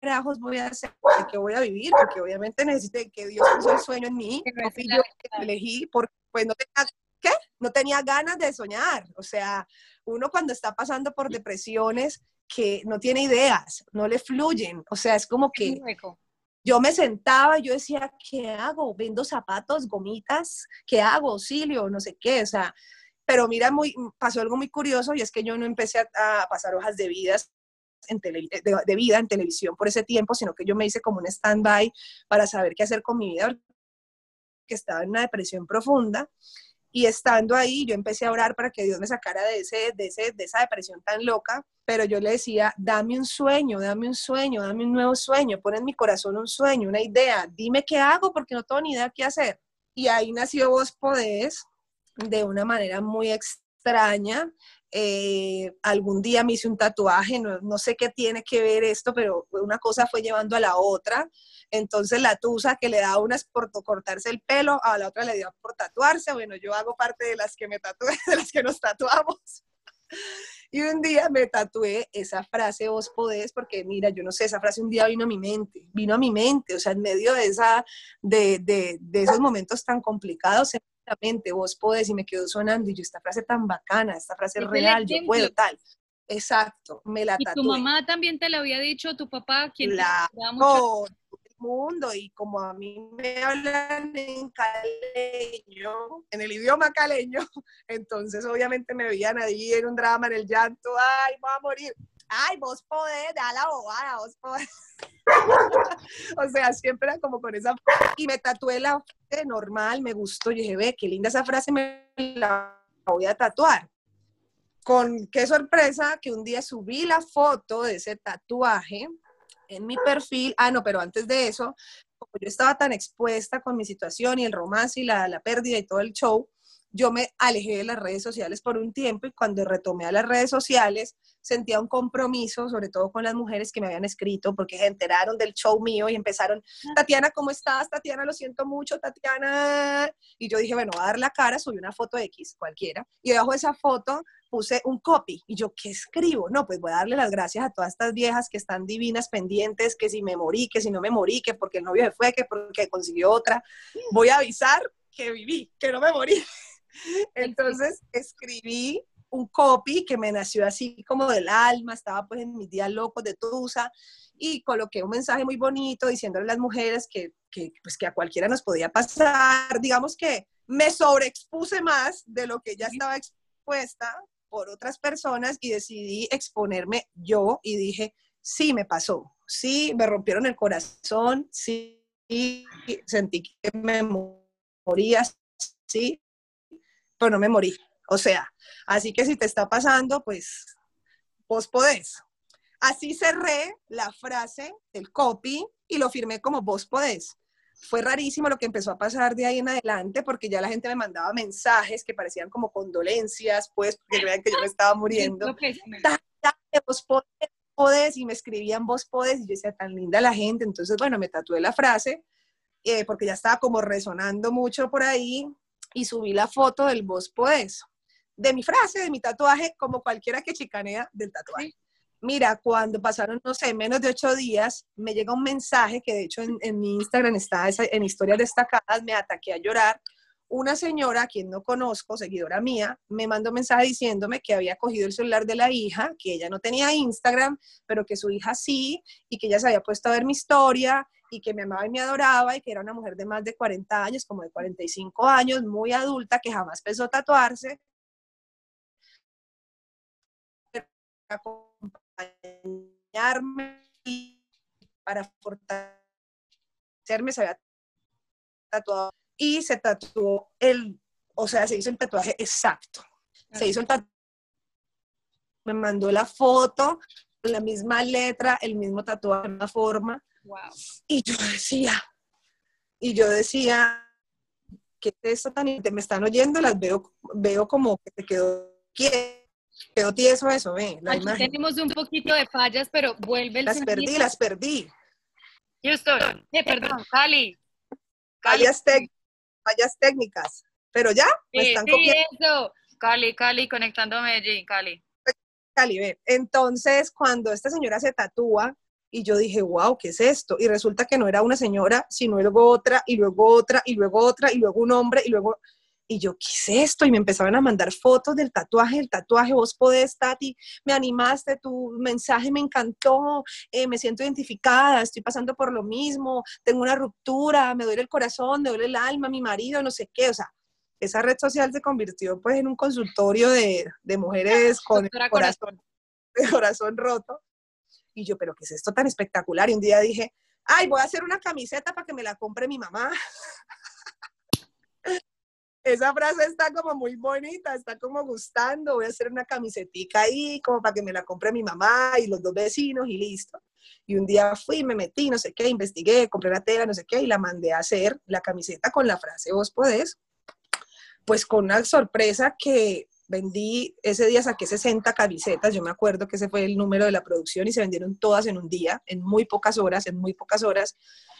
Speaker 2: carajos voy a hacer, de qué voy a vivir, porque obviamente necesité que Dios puso el sueño en mí, no fui yo que elegí, porque pues no tenía, ¿qué? No tenía ganas de soñar, o sea, uno cuando está pasando por depresiones que no tiene ideas, no le fluyen, o sea, es como que yo me sentaba yo decía, ¿qué hago? ¿Vendo zapatos, gomitas? ¿Qué hago? Auxilio, no sé qué, o sea, pero mira, muy, pasó algo muy curioso y es que yo no empecé a, pasar hojas de, vidas en de, vida en televisión por ese tiempo, sino que yo me hice como un stand-by para saber qué hacer con mi vida, que estaba en una depresión profunda. Y estando ahí, yo empecé a orar para que Dios me sacara de, ese, de, ese, de esa depresión tan loca, pero yo le decía, dame un sueño, dame un sueño, dame un nuevo sueño, pon en mi corazón un sueño, una idea, dime qué hago porque no tengo ni idea qué hacer. Y ahí nació Vos Podés, de una manera muy extraña. Eh, algún día me hice un tatuaje, no, sé qué tiene que ver esto, pero una cosa fue llevando a la otra. Entonces la tusa que le da a unas por cortarse el pelo, a la otra le dio por tatuarse. Bueno, yo hago parte de las que me tatué, <laughs> de las que nos tatuamos. Y un día me tatué esa frase, vos podés, porque mira, yo no sé, esa frase un día vino a mi mente, vino a mi mente, o sea, en medio de, esa, de, de, de esos momentos tan complicados, mente, vos podés, y me quedó sonando, y yo, esta frase tan bacana, esta frase es real, yo puedo, tal. Exacto, me la
Speaker 1: ¿Y tu mamá también te lo había dicho, tu papá?
Speaker 2: quien la, todo el mundo, y como a mí me hablan en caleño, en el idioma caleño, <laughs> entonces obviamente me veían ahí en un drama, en el llanto, ay, voy a morir ay, vos podés, da la bobada, vos podés. <laughs> o sea, siempre como con esa... Y me tatué la frase normal, me gustó, y dije, ve, qué linda esa frase, me la voy a tatuar. Con qué sorpresa que un día subí la foto de ese tatuaje en mi perfil. Ah, no, pero antes de eso, como yo estaba tan expuesta con mi situación y el romance y la, la pérdida y todo el show, yo me alejé de las redes sociales por un tiempo y cuando retomé a las redes sociales sentía un compromiso, sobre todo con las mujeres que me habían escrito porque se enteraron del show mío y empezaron, Tatiana, ¿cómo estás? Tatiana, lo siento mucho, Tatiana. Y yo dije, bueno, voy a dar la cara, subí una foto X, cualquiera, y debajo de esa foto puse un copy. Y yo, ¿qué escribo? No, pues voy a darle las gracias a todas estas viejas que están divinas, pendientes, que si me morí, que si no me morí, que porque el novio se fue, que porque consiguió otra. Voy a avisar que viví, que no me morí. <laughs> Entonces escribí un copy que me nació así como del alma, estaba pues en mis días locos de Tusa y coloqué un mensaje muy bonito diciéndole a las mujeres que, que, pues que a cualquiera nos podía pasar, digamos que me sobreexpuse más de lo que ya estaba expuesta por otras personas y decidí exponerme yo y dije, sí, me pasó, sí, me rompieron el corazón, sí, sentí que me moría, sí, pero no me morí. O sea, así que si te está pasando, pues vos podés. Así cerré la frase, el copy, y lo firmé como vos podés. Fue rarísimo lo que empezó a pasar de ahí en adelante, porque ya la gente me mandaba mensajes que parecían como condolencias, pues, porque vean que yo me estaba muriendo. vos podés, podés, y me escribían vos podés, y yo decía, tan linda la gente. Entonces, bueno, me tatué la frase, eh, porque ya estaba como resonando mucho por ahí, y subí la foto del vos podés, de mi frase, de mi tatuaje, como cualquiera que chicanea del tatuaje. Mira, cuando pasaron, no sé, menos de ocho días, me llega un mensaje que de hecho en, mi Instagram está en historias destacadas, me ataqué a llorar. Una señora, a quien no conozco, seguidora mía, me mandó un mensaje diciéndome que había cogido el celular de la hija, que ella no tenía Instagram, pero que su hija sí, y que ella se había puesto a ver mi historia, y que me amaba y me adoraba, y que era una mujer de más de 40 años, como de 45 años, muy adulta, que jamás pensó tatuarse acompañarme para fortalecerme, se había tatuado y se tatuó el, o sea, se hizo el tatuaje exacto. Se hizo el tatuaje. Me mandó la foto, la misma letra, el mismo tatuaje, la forma. Y yo decía, y yo decía, ¿qué es esto tan Me están oyendo, las veo, veo como que te quedó quieto quedó tieso eso, ve, la
Speaker 1: Aquí tenemos un poquito de fallas, pero vuelve el
Speaker 2: Las perdí, las perdí.
Speaker 1: Houston, eh, perdón, Cali.
Speaker 2: Cali. Fallas, técnicas. Pero ya,
Speaker 1: me están sí, eso. Cali, Cali, conectando a Medellín, Cali.
Speaker 2: Cali, ve. Entonces, cuando esta señora se tatúa, y yo dije, wow, ¿qué es esto? Y resulta que no era una señora, sino luego otra, y luego otra, y luego otra, y luego un hombre, y luego y yo, ¿qué es esto? Y me empezaron a mandar fotos del tatuaje, el tatuaje, vos podés, Tati, me animaste, tu mensaje me encantó, eh, me siento identificada, estoy pasando por lo mismo, tengo una ruptura, me duele el corazón, me duele el alma, mi marido, no sé qué, o sea, esa red social se convirtió pues en un consultorio de, de mujeres con el corazón, corazón <laughs> roto. Y yo, pero ¿qué es esto tan espectacular? Y un día dije, ay, voy a hacer una camiseta para que me la compre mi mamá. <laughs> esa frase está como muy bonita, está como gustando, voy a hacer una camisetica ahí como para que me la compre mi mamá y los dos vecinos y listo. Y un día fui, me metí, no sé qué, investigué, compré la tela, no sé qué, y la mandé a hacer la camiseta con la frase vos podés, pues con una sorpresa que vendí, ese día saqué 60 camisetas, yo me acuerdo que ese fue el número de la producción y se vendieron todas en un día, en muy pocas horas, en muy pocas horas.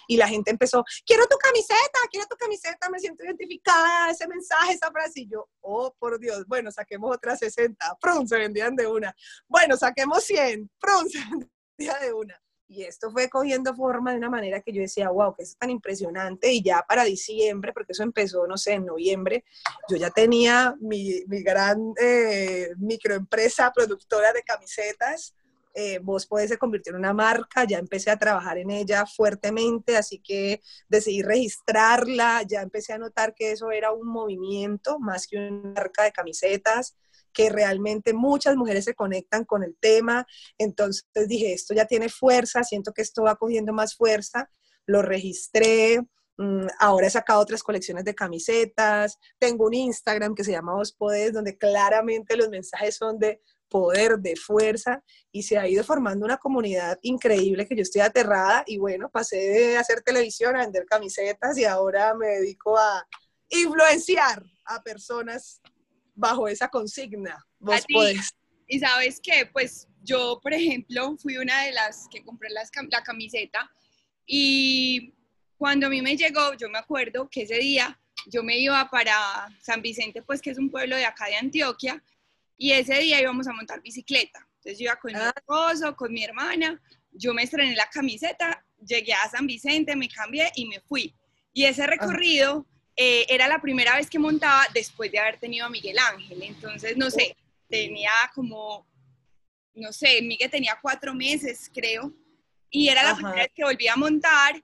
Speaker 2: Y la gente empezó, quiero tu camiseta, quiero tu camiseta, me siento identificada, ese mensaje, esa frase, y yo, oh, por Dios, bueno, saquemos otras 60, prum, se vendían de una, bueno, saquemos 100, prum, <laughs> se vendía de una. Y esto fue cogiendo forma de una manera que yo decía, wow, que es tan impresionante. Y ya para diciembre, porque eso empezó, no sé, en noviembre, yo ya tenía mi, mi gran eh, microempresa productora de camisetas eh, Vos Podés se convirtió en una marca, ya empecé a trabajar en ella fuertemente, así que decidí registrarla, ya empecé a notar que eso era un movimiento más que una marca de camisetas, que realmente muchas mujeres se conectan con el tema, entonces dije, esto ya tiene fuerza, siento que esto va cogiendo más fuerza, lo registré, mm, Ahora he sacado otras colecciones de camisetas. Tengo un Instagram que se llama Vos Podés, donde claramente los mensajes son de poder, de fuerza, y se ha ido formando una comunidad increíble que yo estoy aterrada. Y bueno, pasé de hacer televisión a vender camisetas y ahora me dedico a influenciar a personas bajo esa consigna. Vos podés.
Speaker 3: Y sabes que, pues yo, por ejemplo, fui una de las que compré las, la camiseta y cuando a mí me llegó, yo me acuerdo que ese día yo me iba para San Vicente, pues que es un pueblo de acá de Antioquia, y ese día íbamos a montar bicicleta. Entonces yo iba con mi ah. esposo, con mi hermana, yo me estrené la camiseta, llegué a San Vicente, me cambié y me fui. Y ese recorrido eh, era la primera vez que montaba después de haber tenido a Miguel Ángel. Entonces, no sé, tenía como, no sé, Miguel tenía cuatro meses, creo. Y era la primera vez que volví a montar.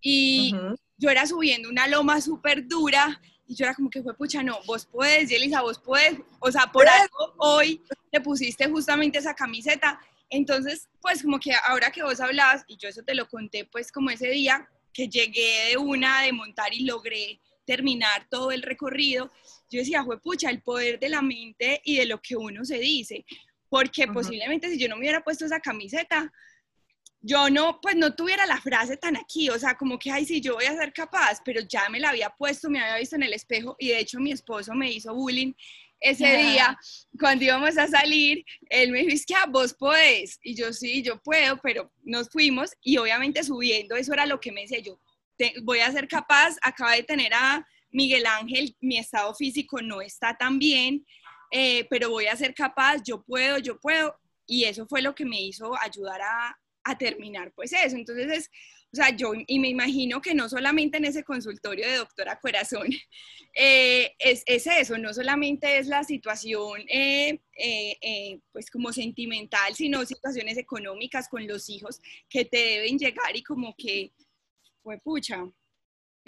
Speaker 3: Y yo era subiendo una loma súper dura y yo era como que fue, pucha, no, vos puedes, Yelisa, vos puedes. O sea, por algo hoy te pusiste justamente esa camiseta. Entonces, pues como que ahora que vos hablabas, y yo eso te lo conté, pues como ese día que llegué de una de montar y logré terminar todo el recorrido, yo decía, fue pucha, el poder de la mente y de lo que uno se dice. porque posiblemente si yo no me hubiera puesto esa camiseta, yo no, pues no tuviera la frase tan aquí, o sea, como que, ay, sí, yo voy a ser capaz, pero ya me la había puesto, me había visto en el espejo y de hecho mi esposo me hizo bullying ese día, cuando íbamos a salir, él me dijo, es que a ah, vos podés, y yo sí, yo puedo, pero nos fuimos y obviamente subiendo, eso era lo que me decía yo, voy a ser capaz, acaba de tener a Miguel Ángel, mi estado físico no está tan bien, eh, pero voy a ser capaz, yo puedo, yo puedo, y eso fue lo que me hizo ayudar a, terminar pues eso. Entonces es, o sea, yo y me imagino que no solamente en ese consultorio de doctora Corazón <laughs> eh, es, es, eso, no solamente es la situación eh, pues como sentimental, sino situaciones económicas con los hijos que te deben llegar y como que, fue pucha,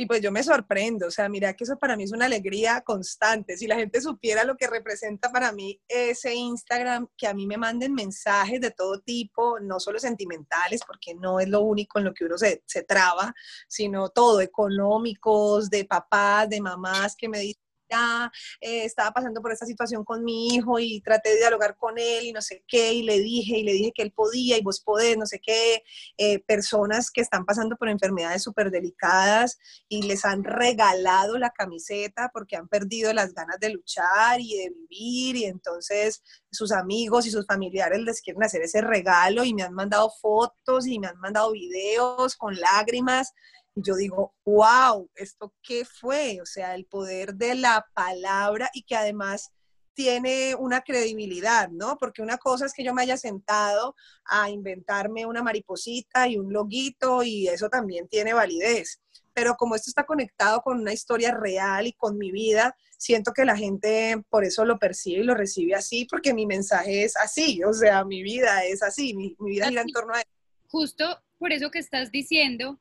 Speaker 2: y pues yo me sorprendo, o sea, mira que eso para mí es una alegría constante. Si la gente supiera lo que representa para mí ese Instagram, que a mí me manden mensajes de todo tipo, no solo sentimentales, porque no es lo único en lo que uno se, se traba, sino todo, económicos, de papás, de mamás que me dicen, ya eh, estaba pasando por esta situación con mi hijo y traté de dialogar con él y no sé qué, y le dije, y le dije que él podía y vos podés, no sé qué, eh, personas que están pasando por enfermedades súper delicadas y les han regalado la camiseta porque han perdido las ganas de luchar y de vivir y entonces sus amigos y sus familiares les quieren hacer ese regalo y me han mandado fotos y me han mandado videos con lágrimas yo digo, wow, ¿esto qué fue? O sea, el poder de la palabra y que además tiene una credibilidad, ¿no? Porque una cosa es que yo me haya sentado a inventarme una mariposita y un loguito y eso también tiene validez. Pero como esto está conectado con una historia real y con mi vida, siento que la gente por eso lo percibe y lo recibe así, porque mi mensaje es así, o sea, mi vida es así, mi, vida gira en torno a eso.
Speaker 1: Justo por eso que estás diciendo,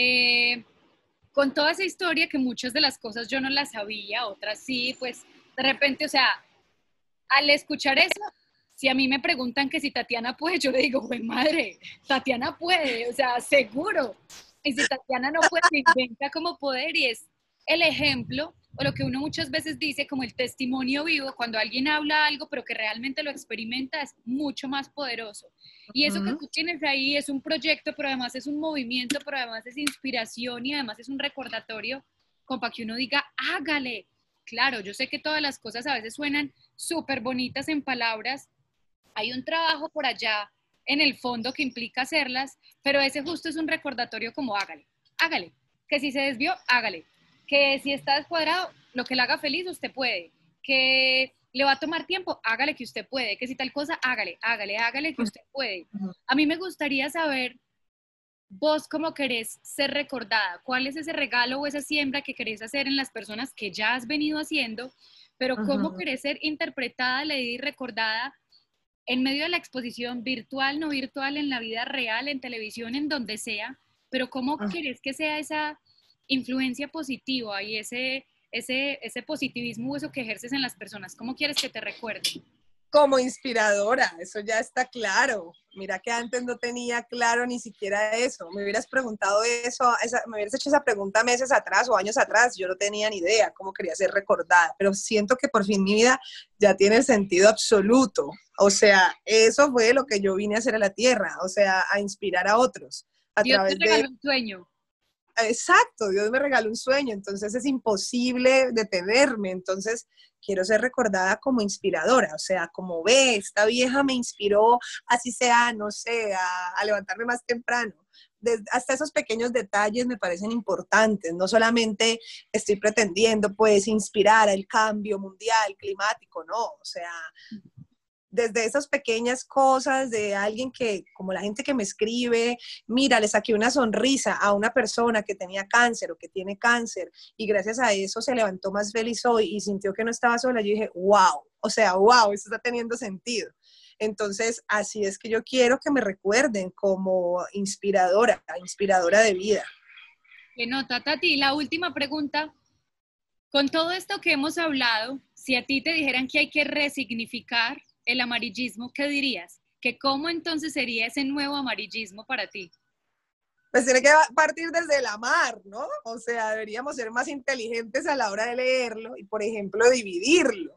Speaker 1: eh, con toda esa historia que muchas de las cosas yo no las sabía, otras sí, pues de repente, o sea, al escuchar eso, si a mí me preguntan que si Tatiana puede, yo le digo, güey madre, Tatiana puede, o sea, seguro. Y si Tatiana no puede, se inventa como poder y es el ejemplo o lo que uno muchas veces dice como el testimonio vivo, cuando alguien habla algo pero que realmente lo experimenta es mucho más poderoso. Y eso que tú tienes ahí es un proyecto, pero además es un movimiento, pero además es inspiración y además es un recordatorio como para que uno diga, hágale. Claro, yo sé que todas las cosas a veces suenan súper bonitas en palabras. Hay un trabajo por allá en el fondo que implica hacerlas, pero ese justo es un recordatorio como hágale, hágale. Que si se desvió, hágale que si está descuadrado, lo que le haga feliz, usted puede, que le va a tomar tiempo, hágale que usted puede, que si tal cosa, hágale, hágale, hágale que usted puede. A mí me gustaría saber, vos cómo querés ser recordada, cuál es ese regalo o esa siembra que querés hacer en las personas que ya has venido haciendo, pero cómo querés ser interpretada, leída y recordada en medio de la exposición virtual, no virtual, en la vida real, en televisión, en donde sea, pero cómo ah. querés que sea esa influencia positiva y ese, ese, ese positivismo, eso que ejerces en las personas? ¿Cómo quieres que te recuerden?
Speaker 2: Como inspiradora, eso ya está claro. Mira que antes no tenía claro ni siquiera eso. Me hubieras preguntado eso, me hubieras hecho esa pregunta meses atrás o años atrás, yo no tenía ni idea cómo quería ser recordada, pero siento que por fin mi vida ya tiene sentido absoluto. O sea, eso fue lo que yo vine a hacer a la tierra, o sea, a inspirar a otros. A
Speaker 1: Dios través te regaló un sueño
Speaker 2: exacto, Dios me regaló un sueño, entonces es imposible detenerme, entonces quiero ser recordada como inspiradora, o sea, como ve, esta vieja me inspiró, así sea, no sé, a, levantarme más temprano. hasta esos pequeños detalles me parecen importantes, no solamente estoy pretendiendo pues inspirar al cambio mundial, climático, no, o sea, desde esas pequeñas cosas de alguien que, como la gente que me escribe, mira, le saqué una sonrisa a una persona que tenía cáncer o que tiene cáncer y gracias a eso se levantó más feliz hoy y sintió que no estaba sola, yo dije, wow, o sea, wow, eso está teniendo sentido. Entonces, así es que yo quiero que me recuerden como inspiradora, inspiradora de vida.
Speaker 1: Qué nota, Tati. La última pregunta. Con todo esto que hemos hablado, si a ti te dijeran que hay que resignificar el amarillismo, ¿qué dirías? ¿Que cómo entonces sería ese nuevo amarillismo para ti?
Speaker 2: Pues tiene que partir desde la mar, ¿no? O sea, deberíamos ser más inteligentes a la hora de leerlo y, por ejemplo, dividirlo.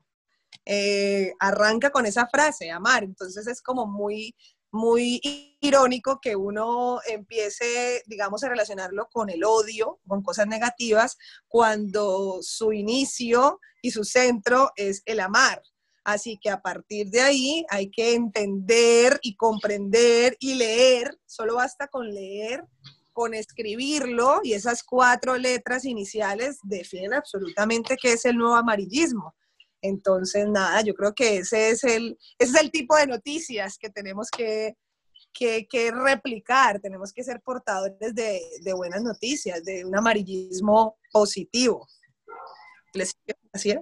Speaker 2: eh, arranca con esa frase, amar. Entonces es como muy, muy irónico que uno empiece, digamos, a relacionarlo con el odio, con cosas negativas, cuando su inicio y su centro es el amar. Así que a partir de ahí hay que entender y comprender y leer, solo basta con leer, con escribirlo y esas cuatro letras iniciales definen absolutamente qué es el nuevo amarillismo. Entonces, nada, yo creo que ese es el, ese es el tipo de noticias que tenemos que, que, que replicar, tenemos que ser portadores de, de, buenas noticias, de un amarillismo positivo. ¿Les así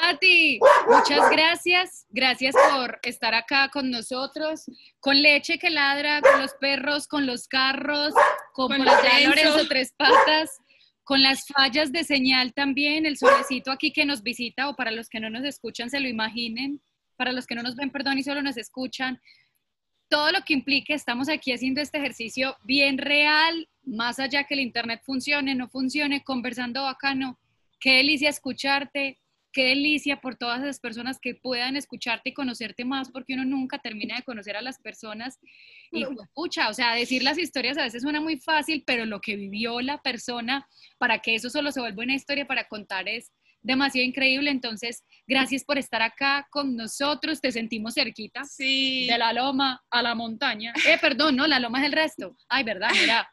Speaker 1: Tati, muchas gracias. Gracias por estar acá con nosotros, con leche que ladra, con los perros, con los carros, con, con los Lorenzo Tres Patas con las fallas de señal también, el solecito aquí que nos visita, o para los que no nos escuchan, se lo imaginen, para los que no nos ven, perdón, y solo nos escuchan, todo lo que implique, estamos aquí haciendo este ejercicio bien real, más allá que el Internet funcione, no funcione, conversando bacano. Qué delicia escucharte, qué delicia por todas esas personas que puedan escucharte y conocerte más, porque uno nunca termina de conocer a las personas. Y escucha, o sea, decir las historias a veces suena muy fácil, pero lo que vivió la persona para que eso solo se vuelva una historia para contar es demasiado increíble. Entonces, gracias por estar acá con nosotros. Te sentimos cerquita.
Speaker 3: Sí.
Speaker 1: De la loma a la montaña. Eh, perdón, no, la loma es el resto. Ay, verdad, mira.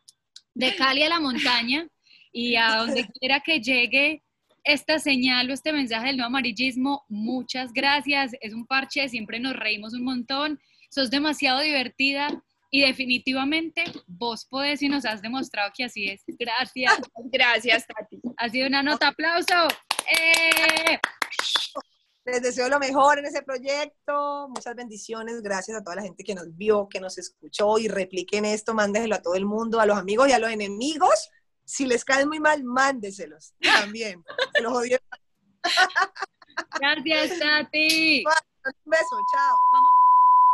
Speaker 1: De Cali a la montaña y a donde quiera que llegue esta señal o este mensaje del no amarillismo, muchas gracias. Es un parche, siempre nos reímos un montón. Sos demasiado divertida y definitivamente vos podés y nos has demostrado que así es. Gracias. <laughs>
Speaker 3: Gracias, Tati.
Speaker 1: Ha sido una nota. ¡Aplauso! ¡Eh!
Speaker 2: Les deseo lo mejor en ese proyecto. Muchas bendiciones. Gracias a toda la gente que nos vio, que nos escuchó y repliquen esto. Mándeselo a todo el mundo, a los amigos y a los enemigos si les caen muy mal, mándeselos también. Se los odio.
Speaker 1: Gracias, Tati.
Speaker 2: Un beso, chao.